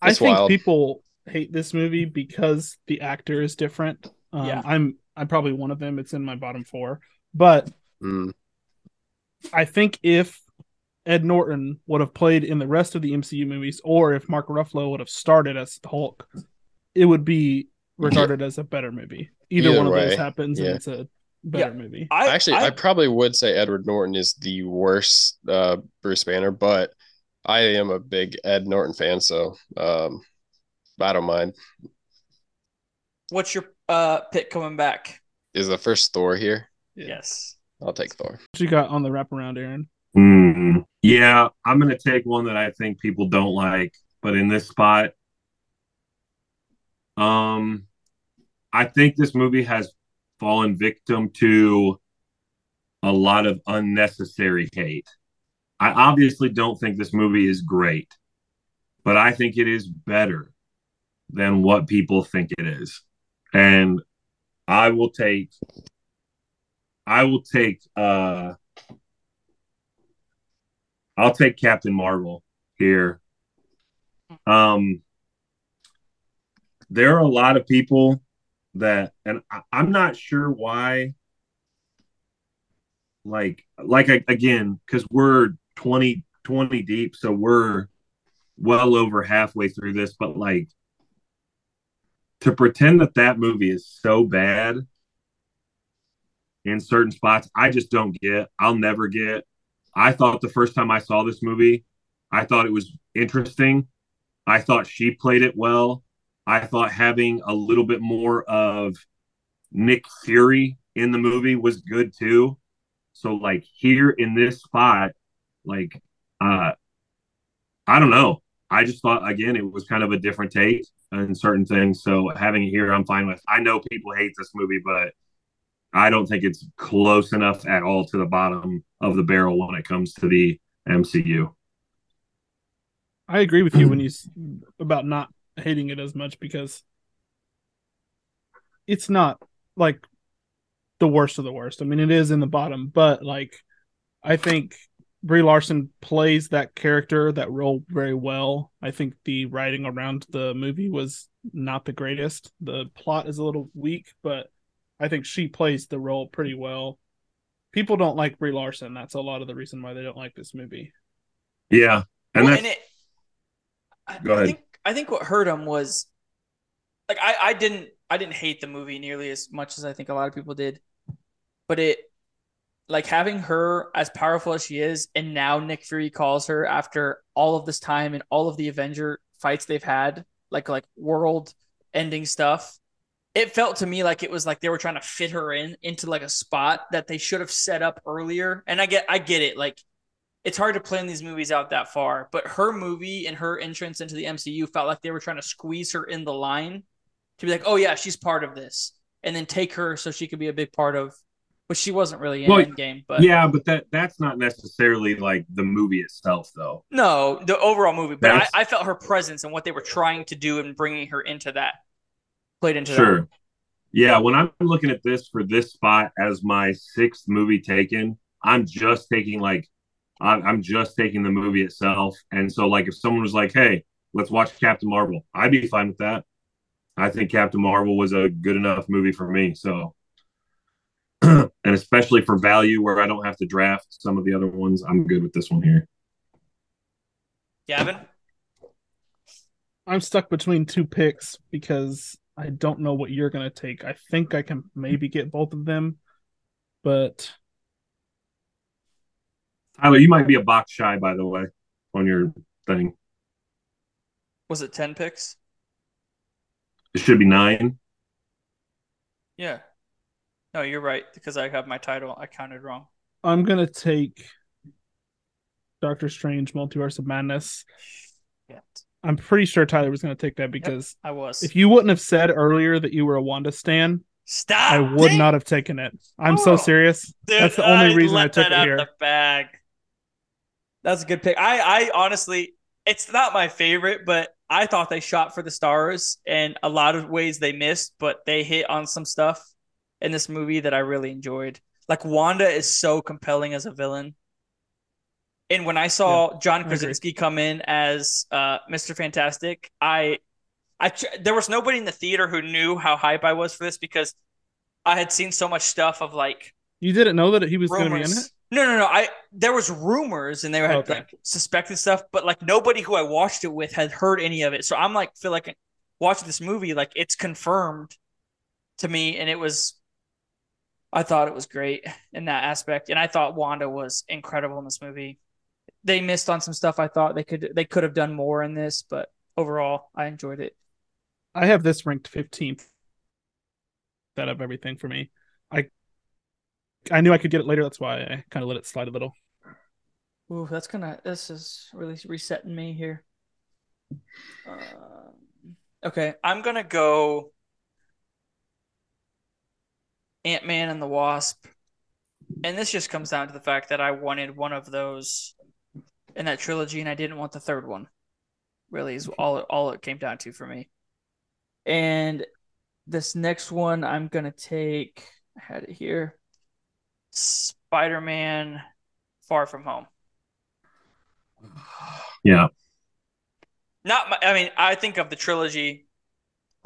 I think wild. people hate this movie because the actor is different. Um, Yeah. I'm I'm probably one of them. It's in my bottom four, but mm, I think if Ed Norton would have played in the rest of the MCU movies, or if Mark Ruffalo would have started as Hulk, it would be regarded as a better movie. Either, Either one of those happens, yeah. and it's a better movie. I actually, I, I, probably would say Edward Norton is the worst uh, Bruce Banner, but I am a big Ed Norton fan, so um, I don't mind. what's your uh pick coming back? Is the first Thor here? Yeah. Yes. I'll take Thor. What you got on the wraparound, Aaron? Mm, yeah, I'm gonna take one that I think people don't like, but in this spot, um, I think this movie has fallen victim to a lot of unnecessary hate. I obviously don't think this movie is great, but I think it is better than what people think it is. And I will take I will take uh I'll take Captain Marvel here. Um, there are a lot of people that, and I, I'm not sure why. Like, like again, because we're 20, 20 deep, so we're well over halfway through this. But like, to pretend that that movie is so bad in certain spots, I just don't get. I'll never get. I thought the first time I saw this movie, I thought it was interesting. I thought she played it well. I thought having a little bit more of Nick Fury in the movie was good too. So like here in this spot, like uh I don't know. I just thought again it was kind of a different take on certain things. So having it here I'm fine with. I know people hate this movie, but I don't think it's close enough at all to the bottom of the barrel when it comes to the MCU. I agree with you when you about not hating it as much because it's not like the worst of the worst. I mean, it is in the bottom, but like I think Brie Larson plays that character, that role very well. I think the writing around the movie was not the greatest. The plot is a little weak, but I think she plays the role pretty well. People don't like Brie Larson. That's a lot of the reason why they don't like this movie. Yeah. And well, and it, I, Go I think I think what hurt him was like I, I didn't I didn't hate the movie nearly as much as I think a lot of people did, but it like having her as powerful as she is, and now Nick Fury calls her after all of this time and all of the Avenger fights they've had, like like world ending stuff. It felt to me like it was like they were trying to fit her in into like a spot that they should have set up earlier. And I get I get it, like it's hard to plan these movies out that far. But her movie and her entrance into the MCU felt like they were trying to squeeze her in the line to be like, oh yeah, she's part of this, and then take her so she could be a big part of. But she wasn't really in Well, Endgame. But yeah, but that that's not necessarily like the movie itself, though. no, the overall movie. But I, I felt her presence and what they were trying to do and bringing her into that played into Sure. that. Yeah, when I'm looking at this for this spot as my sixth movie taken, I'm just taking like I'm, I'm just taking the movie itself. And so, like, if someone was like, "Hey, let's watch Captain Marvel," I'd be fine with that. I think Captain Marvel was a good enough movie for me. So, and especially for value, where I don't have to draft some of the other ones, I'm good with this one here. Gavin, I'm stuck between two picks because I don't know what you're gonna take. I think I can maybe get both of them, but Tyler, you might be a box shy, by the way, on your thing. was it ten picks? It should be nine. Yeah. No, you're right because I have my title. I counted wrong. I'm gonna take Doctor Strange: Multiverse of Madness. Yeah, I'm pretty sure Tyler was gonna take that because I was. if you wouldn't have said earlier that you were a Wanda stan, Stop, I would Dang, not have taken it. I'm so Oh, serious. dude, That's the only I reason I took it out here. The bag. That's a good pick. I, I honestly, it's not my favorite, but I thought they shot for the stars, and a lot of ways they missed, but they hit on some stuff in this movie that I really enjoyed. Like Wanda is so compelling as a villain. And when I saw John Krasinski come in as uh, Mr. Fantastic, I, I tr- there was nobody in the theater who knew how hype I was for this because I had seen so much stuff of like You didn't know that he was gonna be in it. No, no, no. I there was rumors and they had Okay. like suspected stuff, but like nobody who I watched it with had heard any of it. So I'm like feel like watching this movie like it's confirmed to me, and it was. I thought it was great in that aspect, and I thought Wanda was incredible in this movie. They missed on some stuff. I thought they could they could have done more in this, but overall, I enjoyed it. I have this ranked 15th out of everything for me. I I knew I could get it later. That's why I kind of let it slide a little. Ooh, that's gonna. This is really resetting me here. Um, okay, I'm gonna go Ant Man and the Wasp, and this just comes down to the fact that I wanted one of those in that trilogy, and I didn't want the third one. Really, is all all it came down to for me. And this next one, I'm gonna take. I had it here. Spider Man, Far From Home. Yeah. Not, my, I mean, I think of the trilogy,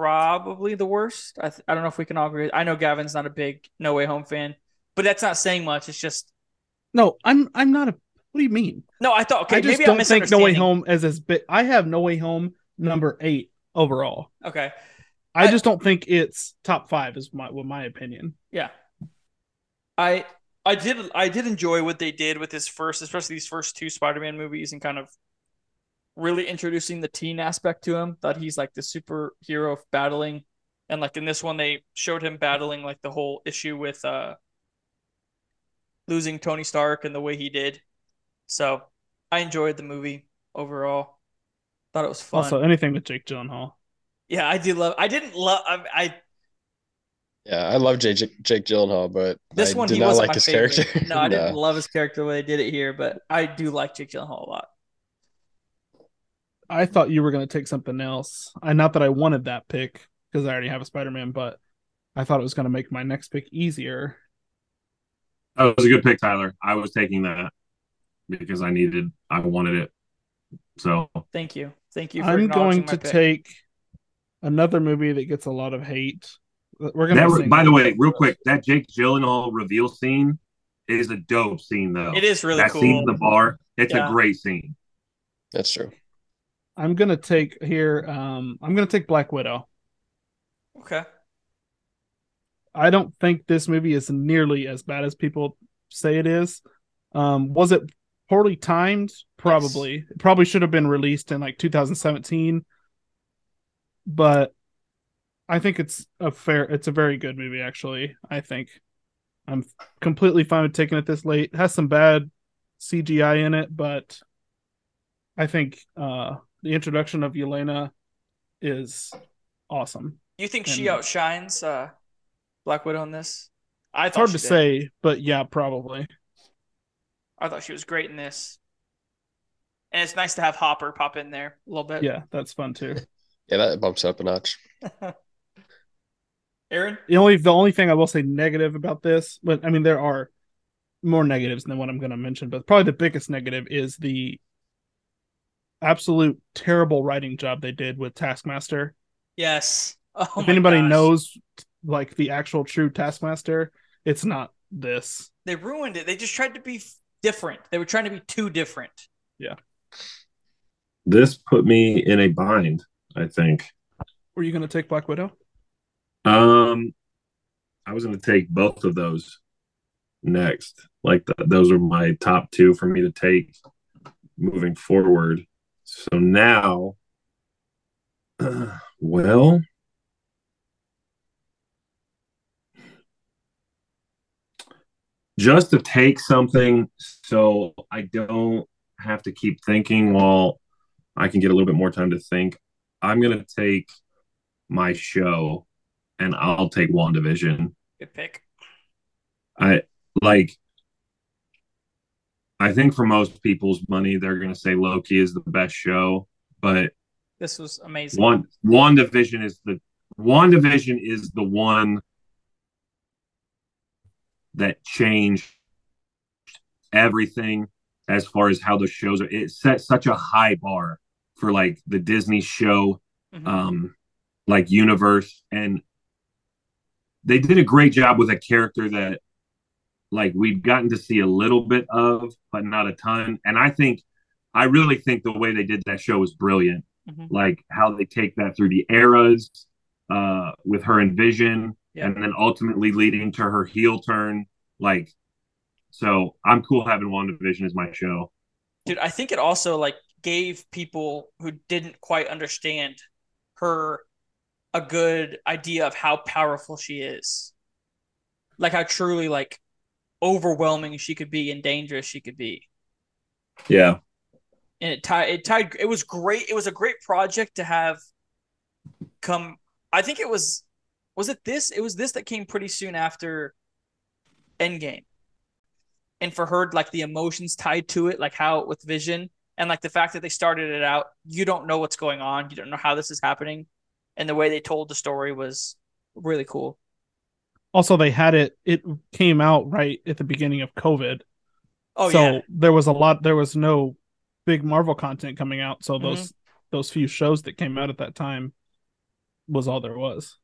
probably the worst. I, th- I don't know if we can all agree. I know Gavin's not a big No Way Home fan, but that's not saying much. It's just No, I'm I'm not a. What do you mean? no. I thought okay, I just maybe don't think No Way. Home as as big. I have No Way Home number eight overall. Okay, I, I- just don't think it's top five. Is my what my opinion. yeah, I I did I did enjoy what they did with this first, especially these first two Spider-Man movies, and kind of really introducing the teen aspect to him. That he's like the superhero of battling, and like in this one, they showed him battling like the whole issue with uh losing Tony Stark and the way he did. So I enjoyed the movie overall. Thought it was fun. Also, anything with Jake Gyllenhaal. yeah, I do love. I didn't love. I, I Yeah, I love Jake, Jake Gyllenhaal, but this I one did he not wasn't like my his favorite. character. No, I didn't love his character the way they did it here, but I do like Jake Gyllenhaal a lot. I thought you were going to take something else. I not that I wanted that pick because I already have a Spider-Man, but I thought it was going to make my next pick easier. That was a good pick, Tyler. I was taking that because I needed, I wanted it. So Thank you, thank you. For I'm going to pick. take another movie that gets a lot of hate. We're going that, to by the way, real quick, that Jake Gyllenhaal reveal scene is a dope scene, though. It is really that cool. scene in the bar. It's Yeah. a great scene. That's true. I'm going to take here um I'm going to take Black Widow. Okay. I don't think this movie is nearly as bad as people say it is. Um, was it poorly timed? Probably. It probably should have been released in like 2017. But I think it's a fair. It's a very good movie, actually. I think I'm completely fine with taking it this late. It has some bad CGI in it, but I think uh, the introduction of Yelena is awesome. You think she outshines uh, Black Widow in this? I It's hard to did. say, but yeah, probably. I thought she was great in this. And it's nice to have Hopper pop in there a little bit. Yeah, that's fun too. Yeah, that bumps up a notch. Aaron? The only the only thing I will say negative about this, but I mean there are more negatives than what I'm going to mention, but probably the biggest negative is the absolute terrible writing job they did with Taskmaster. Yes. Oh if anybody gosh. knows like the actual true Taskmaster, it's not this. They ruined it. They just tried to be different. They were trying to be too different. Yeah. This put me in a bind, I think. Were you going to take Black Widow? Um, I was going to take both of those next. Like th- those are my top two for me to take moving forward. So now, well, just to take something so I don't have to keep thinking while I can get a little bit more time to think. I'm going to take my show and I'll take WandaVision. Good pick. I like I think for most people's money they're going to say Loki is the best show, but This was amazing. one WandaVision is the WandaVision is the one that changed everything as far as how the shows are. It set such a high bar for like the Disney show Mhm. um like universe and they did a great job with a character that like we'd gotten to see a little bit of but not a ton and i think i really think the way they did that show was brilliant Mhm. like how they take that through the eras uh with her and vision Yeah. and then ultimately leading to her heel turn like so i'm cool having WandaVision as my show Dude, I think it also like gave people who didn't quite understand her a good idea of how powerful she is. Like how truly like overwhelming she could be and dangerous she could be. yeah And it tied it tied it was great. It was a great project to have come I think it was was it this? It was this that came pretty soon after Endgame. And for her, like the emotions tied to it, like how with Vision, and like the fact that they started it out, you don't know what's going on, you don't know how this is happening, and the way they told the story was really cool. Also, they had it. It came out right at the beginning of COVID, Oh so yeah, there was a lot. There was no big Marvel content coming out, so Mhm. those those few shows that came out at that time was all there was.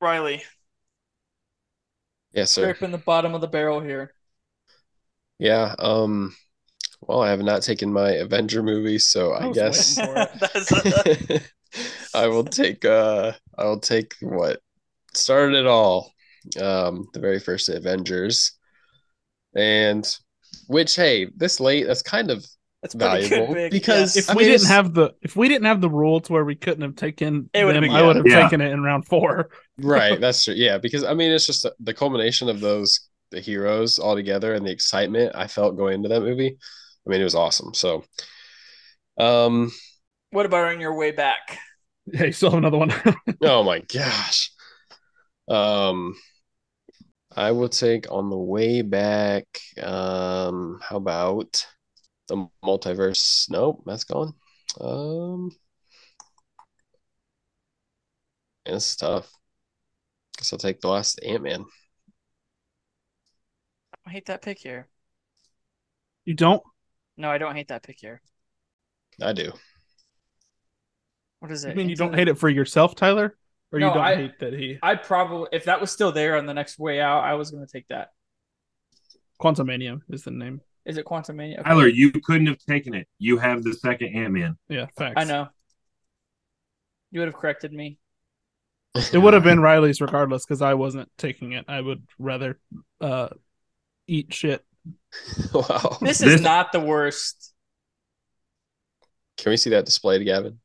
Riley Yes, sir. scraping the bottom of the barrel here. Yeah. Um. Well, I have not taken my Avenger movie so I, was guess I will take. Uh, I will take what started it all. Um, the very first Avengers, and which, hey, this late, that's kind of that's valuable good because- yeah. If I we mean, didn't it's- have the if we didn't have the rule to where we couldn't have taken It would've them, been- I would have yeah. taken it in round four. right. That's true. Yeah, because I mean, it's just the culmination of those the heroes all together and the excitement I felt going into that movie. I mean, it was awesome. So, um, what about on your way back? Hey, still have another one. Oh my gosh. Um I will take on the way back. Um how about the multiverse? Nope, that's gone. Um man, this is tough. Guess I'll take the last Ant-Man. I hate that pick here. you don't? No, I don't hate that pick here. I do. What is I it? mean, you don't the- hate it for yourself, Tyler, or No, you don't I- hate that he I probably if that was still there on the next way out, I was gonna take that. Quantumania is the name. Is it Quantum Mania? Okay. tyler you couldn't have taken it you have the second ant-man Yeah, facts. I know. You would have corrected me. It would have been Riley's regardless because I wasn't taking it. I would rather uh eat shit. Wow. This is This- not the worst. Can we see that displayed, Gavin?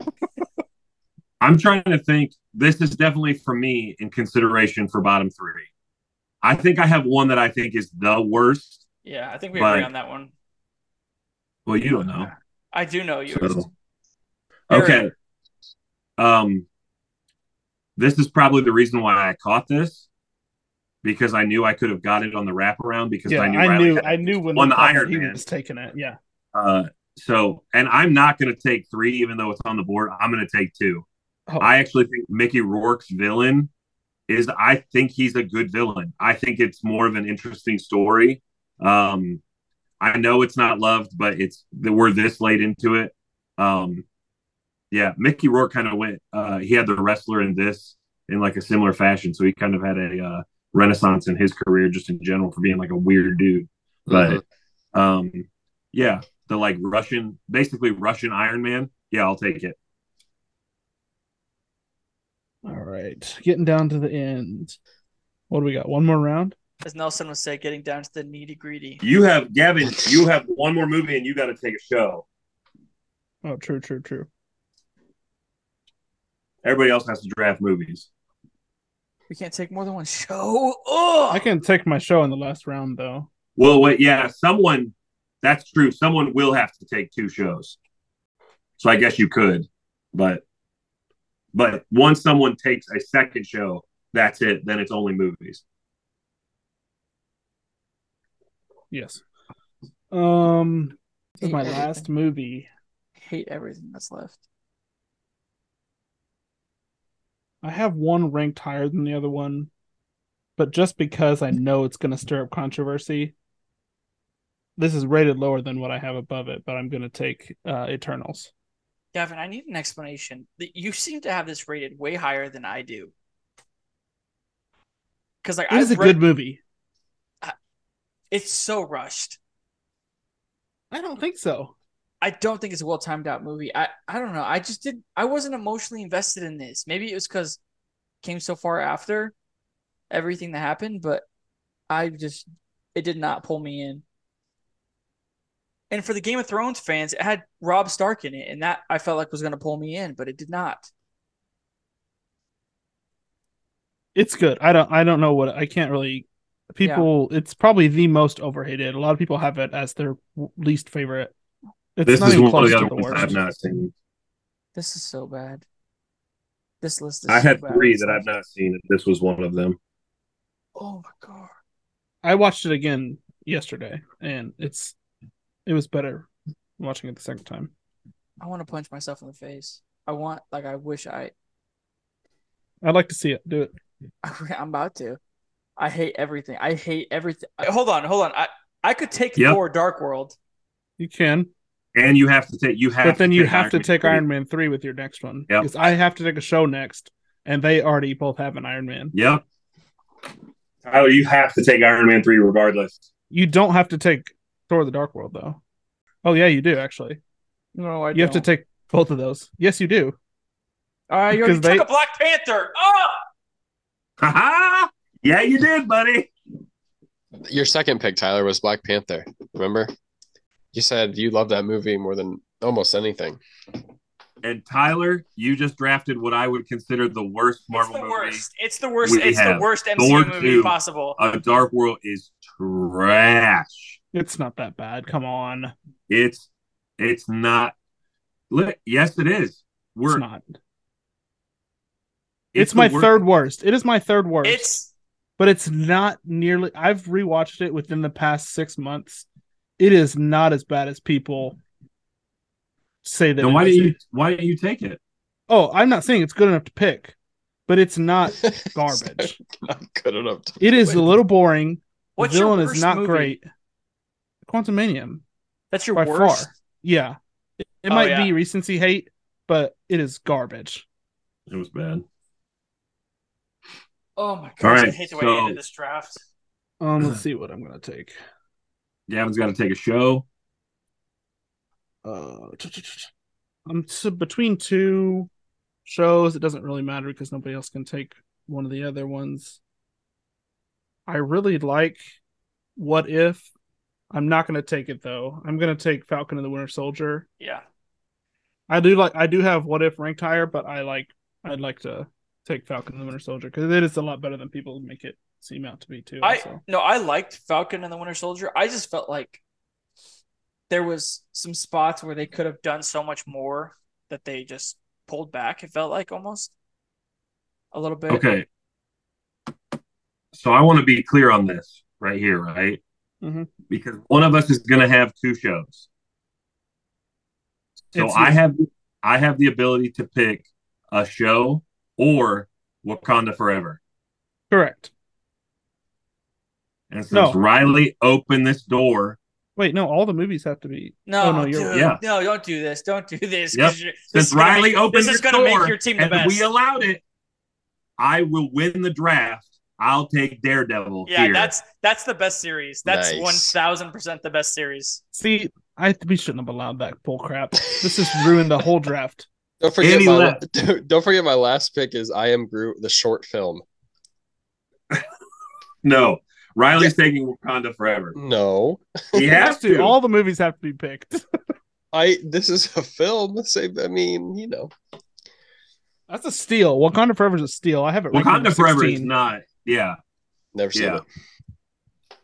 I'm trying to think. This is definitely for me in consideration for bottom three. I think I have one that I think is the worst. Yeah, I think we But- agree on that one. Well, you don't know. I do know yours. So, okay. Um, this is probably the reason why I caught this because I knew I could have got it on the wraparound because Yeah, I knew I Riley knew. I knew when won they the called it, Iron he Man. was taking it. Yeah. Uh, so, and I'm not going to take three, even though it's on the board. I'm going to take two. Oh. I actually think Mickey Rourke's villain is. I think he's a good villain. I think it's more of an interesting story. Um, I know it's not loved, but it's we're this late into it. Um, yeah, Mickey Rourke kind of went. Uh, he had the wrestler in this in like a similar fashion, so he kind of had a uh, renaissance in his career just in general for being like a weird dude. But um, yeah, the like Russian, basically Russian Iron Man. Yeah, I'll take it. All right, getting down to the end. What do we got? One more round. As Nelson would say, getting down to the nitty gritty. You have Gavin. You have one more movie, and you got to take a show. Oh, true, true, true. Everybody else has to draft movies. We can't take more than one show. Oh, I can take my show in the last round though. Well, wait, yeah, someone. That's true. Someone will have to take two shows. So I guess you could, but but once someone takes a second show, that's it. Then it's only movies. Yes. Um, this is my everything. last movie. hate everything that's left. I have one ranked higher than the other one, but just because I know it's going to stir up controversy, this is rated lower than what I have above it. But I'm going to take uh, Eternals. Gavin, I need an explanation. You seem to have this rated way higher than I do. Because like It is a I've read- good movie. It's so rushed. I don't think so. I don't think it's a well timed out movie. I I don't know. I just did. I wasn't emotionally invested in this. Maybe it was because came so far after everything that happened, but I just it did not pull me in. And for the Game of Thrones fans, it had Rob Stark in it, and that I felt like was going to pull me in, but it did not. It's good. I don't. I don't know what. I can't really. People. It's probably the most overhated. A lot of people have it as their least favorite. It's this not is even one close of the to other the ones I've not seen. This is so bad. This list is. I so had bad. three that I've not seen. and This was one of them. Oh my god. I watched it again yesterday, and it's it was better watching it the second time. I want to punch myself in the face. I want like I wish I I'd like to see it. Do it. I'm about to. I hate everything. I hate everything. Hold on, hold on. I I could take Yep. Thor Dark World. You can, And you have to take. You have. but then to you take have to Man take three. Iron Man three with your next one. Yep. Because I have to take a show next, and they already both have an Iron Man. Yep. Tyler, you have to take Iron Man three regardless. You don't have to take Thor: The Dark World though. Oh yeah, you do actually. No, I You have to take both of those. Yes, you do. Uh, you already they- took a Black Panther. Oh, Ha Yeah, you did, buddy. Your second pick, Tyler, was Black Panther. Remember? You said you love that movie more than almost anything. And Tyler, you just drafted what I would consider the worst it's Marvel the movie. worst. It's the worst. we It's the have. worst Thor MCU movie 2. possible. A Dark World is trash. It's not that bad. Come on, It's it's not. Yes, it is. We're it's not. It's, the my worst- third worst. It is my third worst. It's but it's not nearly. I've rewatched it within the past six months. It is not as bad as people say that. Then why is. do you why do you take it? Oh, I'm not saying it's good enough to pick, but it's not garbage. Not good enough. To It is a little boring. The what's your villain worst is not movie? great. Quantum Manium, That's your by worst. far. Yeah, it, it Oh, might yeah. be recency hate, but it is garbage. It was bad. Oh my god! All I hate the way you so- ended this draft. Um, let's see what I'm gonna take. Gavin's got to take a show. Uh, I'm so between two shows. It doesn't really matter because nobody else can take one of the other ones. I really like What If. I'm not going to take it though. I'm going to take Falcon and the Winter Soldier. Yeah. I do like. I do have What If ranked higher, but I like. I'd like to take Falcon and the Winter Soldier because it is a lot better than people make it seem out to be too. I also. no, I liked Falcon and the Winter Soldier. I just felt like there was some spots where they could have done so much more that they just pulled back. It felt like almost a little bit. Okay. So I want to be clear on this right here, right? Mhm. Because one of us is going to have two shows. So It's I have I have the ability to pick a show or Wakanda Forever. Correct. And since No. Riley opened this door, Wait, no, all the movies have to be. No, Oh, no, you're- dude, Yeah. no, don't do this. Don't do this. Yep. 'cause you're- this since Riley make, opened this is this gonna door make your team the and best. we allowed it, I will win the draft. I'll take Daredevil yeah, here. that's that's the best series. That's Nice. one thousand percent the best series. See, I we shouldn't have allowed that bull crap. This has ruined the whole draft. Don't forget Any my left. don't forget my last pick is I Am Groot, the short film. no. Riley's taking Wakanda Forever. No, He has to. All the movies have to be picked. I this is a film. Say, I mean, you know, That's a steal. Wakanda Forever is a steal. I have it. ranked Wakanda number Forever is not. Yeah. never seen Yeah. it.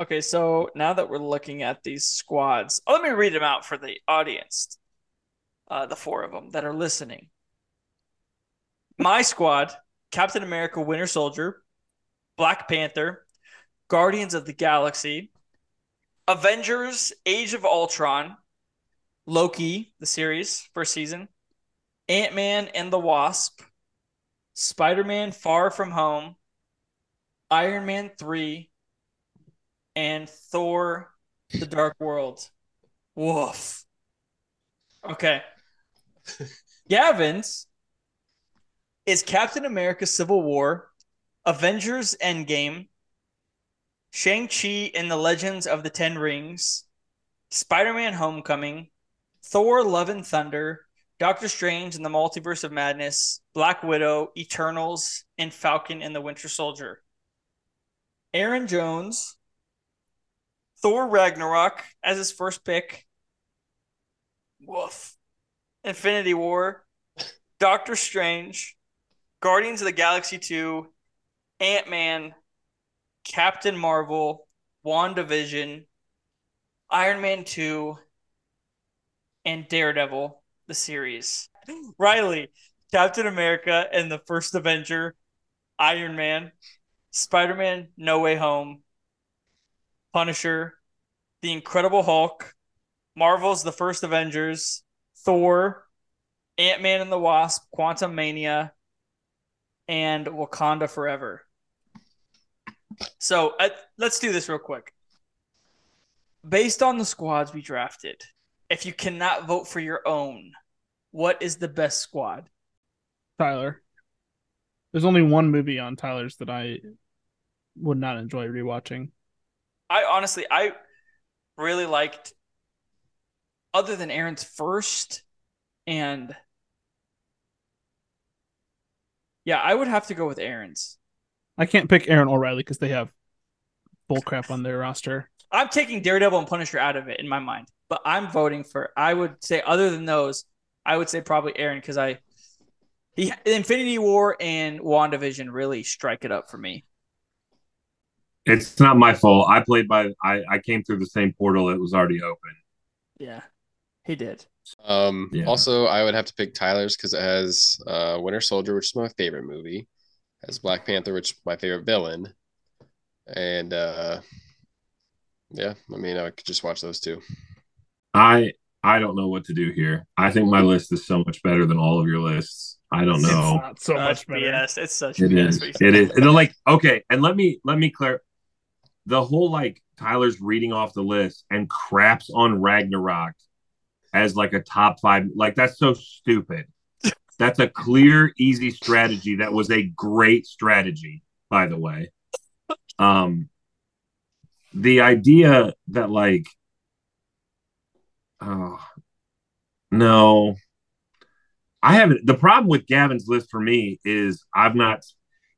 Okay, so now that we're looking at these squads, oh, let me read them out for the audience. Uh, the four of them that are listening. My squad: Captain America, Winter Soldier, Black Panther, Guardians of the Galaxy, Avengers: Age of Ultron, Loki, the series first season, Ant Man and the Wasp, Spider Man: Far From Home, Iron Man three and Thor the Dark World. Woof. Okay. Gavin's is Captain America Civil War, Avengers Endgame, Shang-Chi and the Legends of the Ten Rings, Spider-Man Homecoming, Thor Love and Thunder, Doctor Strange and the Multiverse of Madness, Black Widow, Eternals, and Falcon and the Winter Soldier. Aaron Jones, Thor Ragnarok as his first pick. Woof. Infinity War, Doctor Strange, Guardians of the Galaxy 2, Ant Man, Captain Marvel, WandaVision, Iron Man 2, and Daredevil, the series. Riley, Captain America and the First Avenger, Iron Man, Spider Man No Way Home, Punisher, The Incredible Hulk, Marvel's The First Avengers, Thor, Ant Man and the Wasp, Quantumania, and Wakanda Forever. So uh, let's do this real quick. Based on the squads we drafted, if you cannot vote for your own, what is the best squad? Tyler. There's only one movie on Tyler's that I would not enjoy rewatching. I honestly, I really liked, other than Aaron's first, and yeah, I would have to go with Aaron's. I can't pick Aaron or Riley because they have bullcrap on their roster. I'm taking Daredevil and Punisher out of it in my mind, but I'm voting for. I would say, other than those, I would say probably Aaron because I, he Infinity War and WandaVision really strike it up for me. It's not my fault. I played by I, I came through the same portal that was already open. Yeah, he did. Um, Yeah. Also, I would have to pick Tyler's because it has uh, Winter Soldier, which is my favorite movie, has Black Panther, which is my favorite villain, and uh, yeah, I mean, I could just watch those two. I I don't know what to do here. I think my list is so much better than all of your lists. I don't know. It's not so much better. BS. It's such It BS. is. what you said. It is. And they're like, okay, and let me let me clear the whole like Tyler's reading off the list and craps on Ragnarok as like a top five. Like that's so stupid. That's a clear, easy strategy. That was a great strategy, by the way. Um the idea that like oh no I haven't. The problem with Gavin's list for me is I've not.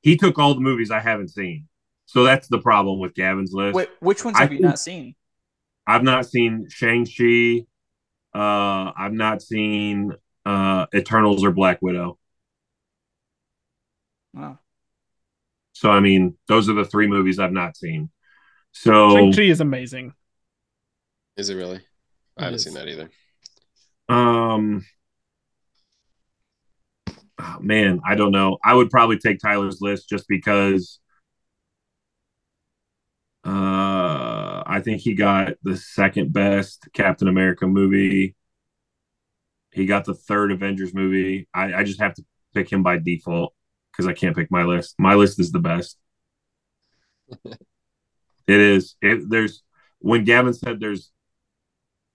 He took all the movies I haven't seen, so that's the problem with Gavin's list. Wait, which ones I have you not seen? I've not seen Shang Chi. Uh, I've not seen uh, Eternals or Black Widow. Wow. So I mean, those are the three movies I've not seen. So Shang-Chi is amazing. Is it really? I haven't is. seen that either. um oh, man, I don't know. I would probably take Tyler's list just because uh I think he got the second best Captain America movie. He got the third Avengers movie. I, I just have to pick him by default because I can't pick my list. My list is the best. it is. It, there's when Gavin said there's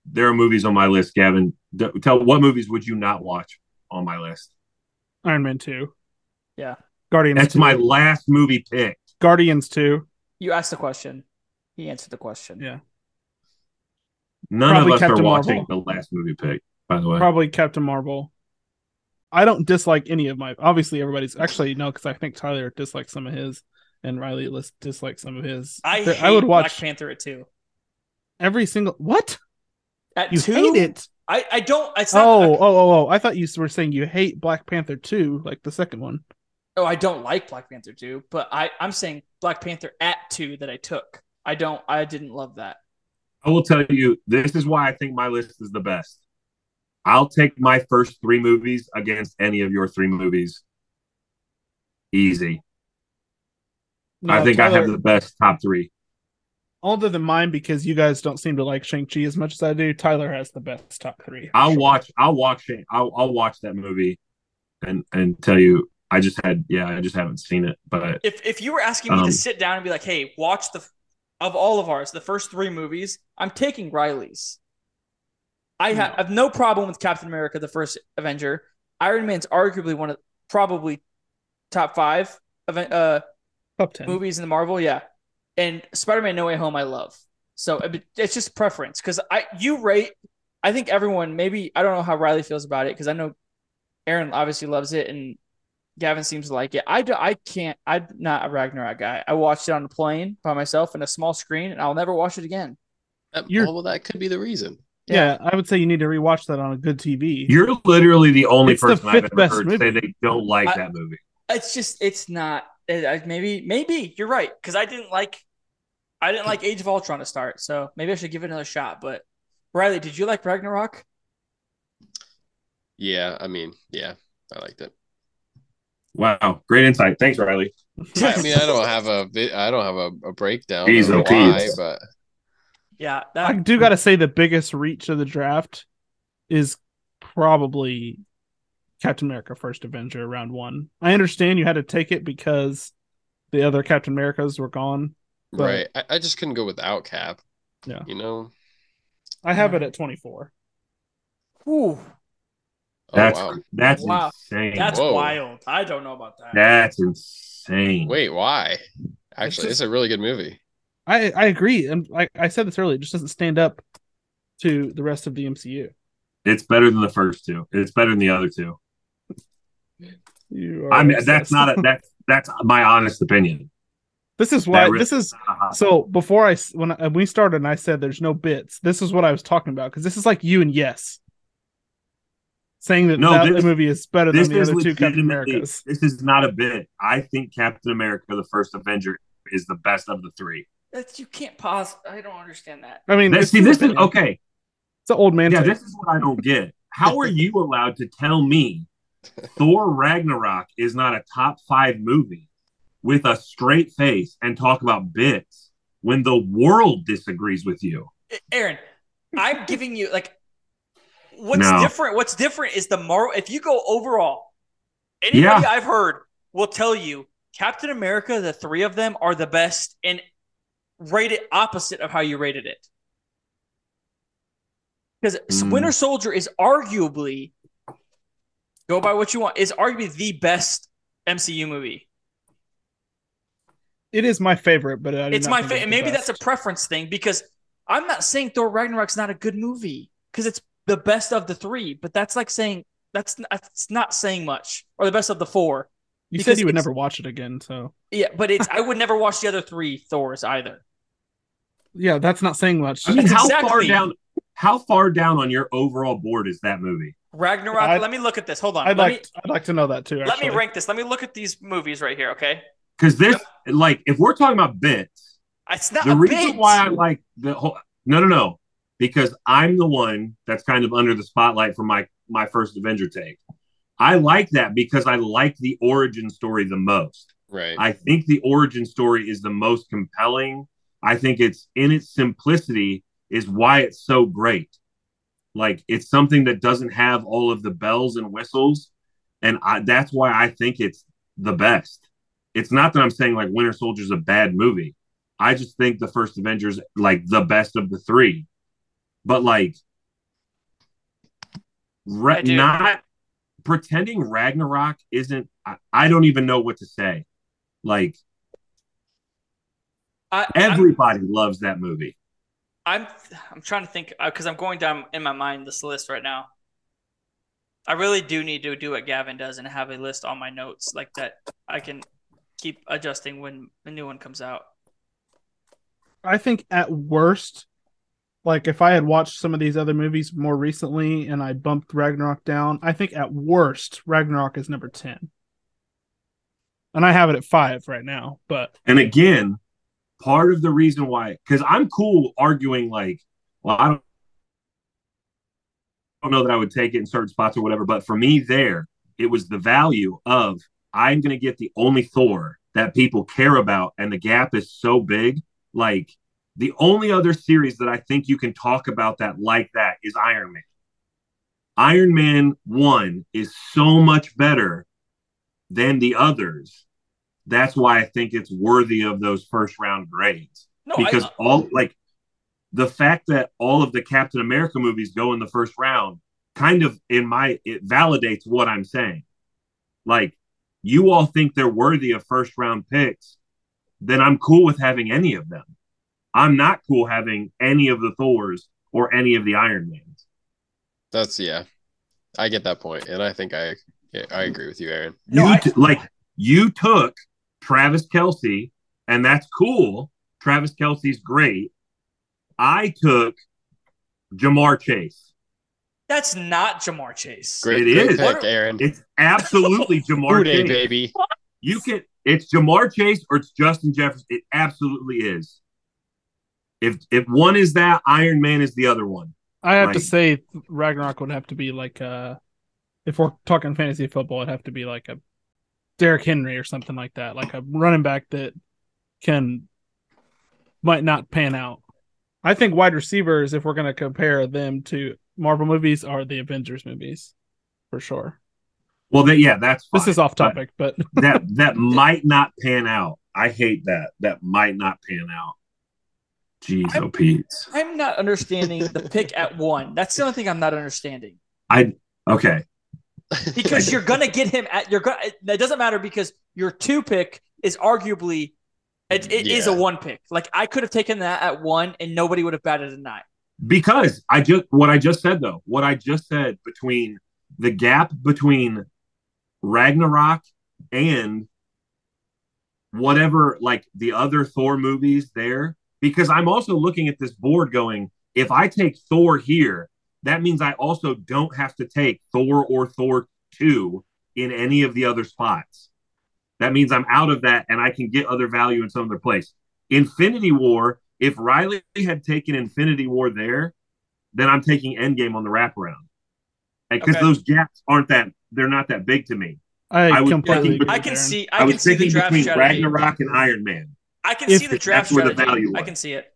there are movies on my list. Gavin, d- tell what movies would you not watch on my list? Iron Man 2. Yeah. Guardians That's 2. my last movie pick. Guardians 2. You asked the question. He answered the question. Yeah. None Probably of us Captain are watching Marvel. the last movie pick. By the way, Probably Captain Marvel. I don't dislike any of my. Obviously, everybody's actually no, because I think Tyler dislikes some of his, and Riley lis- dislikes some of his. I hate I would watch Black watch Panther at two. every single. What At you two, hate it? I, I don't. It's not. Oh, I, oh, oh, oh! I thought you were saying you hate Black Panther 2, like the second one. oh, I don't like Black Panther two, but I I'm saying Black Panther at two that I took. I don't. I didn't love that. I will tell you this is why I think my list is the best. I'll take my first three movies against any of your three movies. Easy. I No, think I have the best top three. Other than mine because you guys don't seem to like Shang Chi as much as I do. Tyler has the best top three. I'll sure. watch. I'll watch it. I'll I'll watch that movie, and and tell you. I just had. Yeah, I just haven't seen it. But If if you were asking me Um, to sit down and be like, hey, watch the of all of ours, the first three movies, I'm taking Riley's. I ha- have no problem with Captain America, the first Avenger. Iron Man's arguably one of probably top five event, uh, top ten. movies in the Marvel, yeah. And Spider-Man: No Way Home, I love. So it's just preference because I you rate. I think everyone maybe I don't know how Riley feels about it because I know Aaron obviously loves it and Gavin seems to like it. I do, I can't. I'm not a Ragnarok guy. I watched it on a plane by myself in a small screen, and I'll never watch it again. You're- well, that could be the reason. Yeah, I would say you need to rewatch that on a good TV. you're literally the only It's the I've fifth ever best heard movie. say they don't like I- that movie. It's just it's not. It, I, maybe maybe you're right because I didn't like. I didn't like Age of Ultron to start, so maybe I should give it another shot. But Riley, did you like Ragnarok? Yeah, I mean, yeah, I liked it. Wow, great insight. Thanks, Riley. I mean, I don't have a vi- I don't have a, a breakdown Jeez, of why, geez. but Yeah, I do got to say the biggest reach of the draft is probably Captain America: First Avenger round one. I understand you had to take it because the other Captain Americas were gone. But- right. I, I just couldn't go without Cap. Yeah. You know. I have it at twenty four. Whew, Oh That's wow. that's Wow. insane. that's Whoa. wild. I don't know about that. That's insane. Wait, why? Actually, just- it's a really good movie. I I agree, and like I said this earlier, it just doesn't stand up to the rest of the MCU. It's better than the first two. It's better than the other two. You are I mean, obsessed. that's not a that's that's my honest opinion. This is why really- this is so. Before I when I, we started, and I said there's no bits. This is what I was talking about because this is like you and yes, saying that No, that this- movie is better than the other two Captain. Americas. This is not a bit. I think Captain America: The First Avenger is the best of the three. That's you can't pause. I don't understand that. I mean, This, see, your this is okay. It's an old man. Yeah, take. this is what I don't get. How are you allowed to tell me Thor Ragnarok is not a top five movie with a straight face and talk about bits when the world disagrees with you? Aaron, I'm giving you like what's No. different. What's different is the Marvel. If you go overall, anybody Yeah. I've heard will tell you Captain America, the three of them are the best, and rate it opposite of how you rated it. Because Mm. Winter Soldier is arguably, go by what you want, is arguably the best MCU movie. It is my favorite, but I it's not my favorite. the Maybe that's a preference thing because I'm not saying Thor Ragnarok's not a good movie because it's the best of the three, but that's like saying that's that's not saying much or the best of the four. You said you would never watch it again, so Yeah, but it's I would never watch the other three Thors either. yeah, that's not saying much. I mean, That's how far down? How far down on your overall board is that movie? Ragnarok. I'd- let me look at this. Hold on. I'd let like me I'd like to know that too. let me rank this. Let me look at these movies right here. Okay. because this, like, if we're talking about bits, It's not the a reason bit. why I like the whole no, no, no, because I'm the one that's kind of under the spotlight for my my first Avenger take. I like that because I like the origin story the most. Right. I think the origin story is the most compelling. I think it's in its simplicity is why it's so great. Like it's something that doesn't have all of the bells and whistles, and I, that's why I think it's the best. It's not that I'm saying like Winter Soldier is a bad movie. I just think the first Avengers like the best of the three, but like I do. not pretending Ragnarok isn't. I, I don't even know what to say. Like I, everybody loves that movie. I'm I'm trying to think uh, because I'm going down in my mind this list right now. I really do need to do what Gavin does and have a list on my notes like that. I can keep adjusting when the new one comes out. I think at worst, like if I had watched some of these other movies more recently and I bumped Ragnarok down, I think at worst Ragnarok is number ten. And I have it at five right now, but And again, part of the reason why, because I'm cool arguing like, well, I don't, I don't know that I would take it in certain spots or whatever, but for me, there, it was the value of I'm going to get the only Thor that people care about, and the gap is so big. Like the only other series that I think you can talk about that like that is Iron Man. Iron Man 1 is so much better than the others. That's why I think it's worthy of those first round grades. No, because I, all like the fact that all of the Captain America movies go in the first round kind of in my it validates what I'm saying. Like you all think they're worthy of first round picks, then I'm cool with having any of them. I'm not cool having any of the Thors or any of the Iron Mans. That's yeah. I get that point, and I think I I agree with you, Aaron. No, you I- t- like you took Travis Kelce, and that's cool. Travis Kelce's great. I took Ja'Marr Chase. that's not Ja'Marr Chase. Great, It great is. pick, Aaron. It's absolutely Jamar Who Chase. baby. You can. It's Ja'Marr Chase or it's Justin Jefferson. It absolutely is. If if one is that, Iron Man is the other one. I have to say Ragnarok would have to be like uh if we're talking fantasy football, it'd have to be like a Derrick Henry or something like that, like a running back that can might not pan out. I think wide receivers, if we're going to compare them to Marvel movies, are the Avengers movies for sure. Well, that yeah, that's This is off topic, but that that might not pan out. I hate that. That might not pan out. Jeez, oh Pete. I'm not understanding the pick at one. That's the only thing I'm not understanding. I okay. Because you're gonna get him at you're gonna. That doesn't matter because your two pick is arguably it, it is Yeah. a one pick. Like I could have taken that at one and nobody would have batted an eye. Because I just what I just said though, what I just said between the gap between Ragnarok and whatever like the other Thor movies there, because I'm also looking at this board going, if I take Thor here, that means I also don't have to take Thor or Thor 2 in any of the other spots. That means I'm out of that and I can get other value in some other place. Infinity War, if Riley had taken Infinity War there, then I'm taking Endgame on the wraparound. Because Okay. those gaps aren't that they're not that big to me. I, I was completely thinking- agree I can see. I, I, can was see the thinking draft between strategy. Ragnarok and Iron Man. I can If see the draft that's where the value I can see it.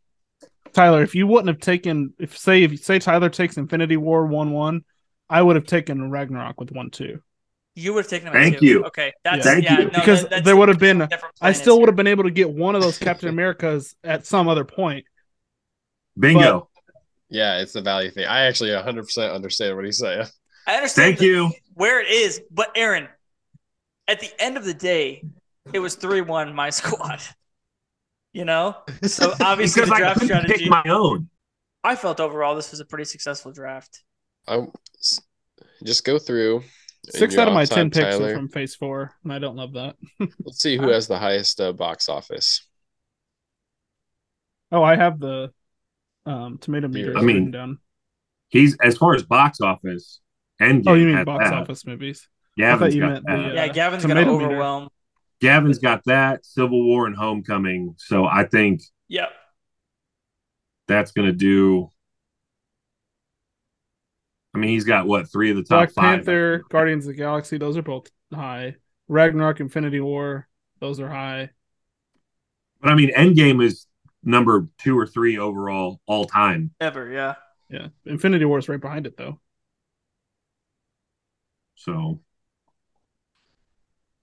Tyler, if you wouldn't have taken if say if say Tyler takes Infinity War one one, I would have taken Ragnarok with one two. You would have taken him. Thank two. you. Okay, that's Thank yeah. you. No, Because that- that's there would have been- I still would have been able to get one of those Captain Americas at some other point. Bingo. Yeah, it's the value thing. I actually 100% understand what he's saying. I understand. Thank the- you. where it is, but Aaron, at the end of the day, it was three one my squad. You know, so obviously Because the I draft couldn't strategy. pick my own. I felt overall this was a pretty successful draft. I just go through. Six out of my off ten time, picks Tyler. are from Phase Four, and I don't love that. Let's see who has the highest uh, box office. Oh, I have the um, tomato meter I mean, written down. He's as far as box office. Endgame Oh, you mean box that. office movies? I thought you meant the, uh, yeah, Gavin's gonna meter. Overwhelm. Gavin's got that Civil War and Homecoming, so I think Yep. that's going to do. I mean, he's got what three of the top Black five. Panther, Guardians of the Galaxy, those are both high. Ragnarok, Infinity War, those are high. But I mean, Endgame is number two or three overall all time. Ever, yeah. Yeah, Infinity War is right behind it though. So,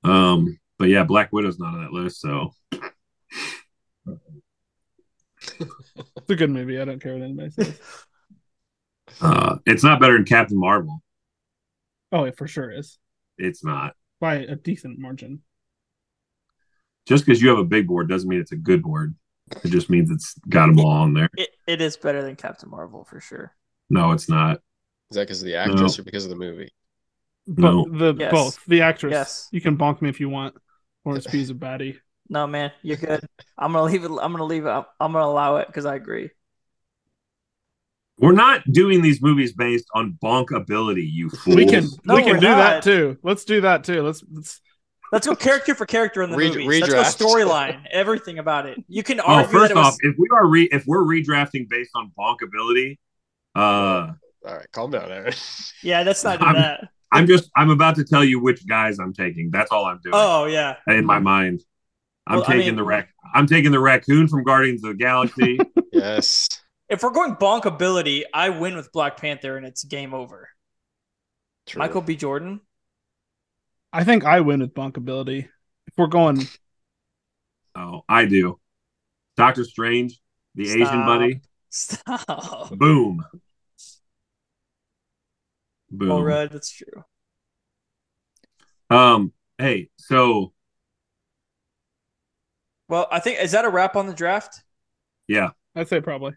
um, but yeah, Black Widow's not on that list. So, It's a good movie. I don't care what anybody says. uh, it's not better than Captain Marvel. oh, it for sure is It's not. by a decent margin. Just because you have a big board doesn't mean it's a good board. It just means it's got them all on there. It, it is better than Captain Marvel for sure. No, it's not. Is that because of the actress or because of the movie? No. But the Yes. both the actress. Yes. You can bonk me if you want. Florence Pugh is a baddie. No, man, you're good. I'm gonna leave it. I'm gonna leave it. I'm, I'm gonna allow it because I agree. We're not doing these movies based on bonk ability, you fools. We can No, we can we're do that too. Let's do that too. Let's let's Let's go character for character in the Re- movies. redraft. Let's go storyline. Everything about it. You can Oh, argue that first it was. off, if we are re- if we're redrafting based on bonk ability, uh, All right, calm down, Aaron. yeah, let's not do I'm- that. I'm just I'm about to tell you which guys I'm taking. That's all I'm doing Oh yeah. in my mind. I'm Well, I taking mean- the rac- I'm taking the raccoon from Guardians of the Galaxy. yes. If we're going bonk ability, I win with Black Panther and it's game over. True. Michael B. Jordan. I think I win with bonkability. If we're going oh, I do. Doctor Strange, the Asian buddy. Stop. Boom. Boom. All right, that's true. Um. Hey. So Well, I think is that a wrap on the draft? yeah. I'd say probably.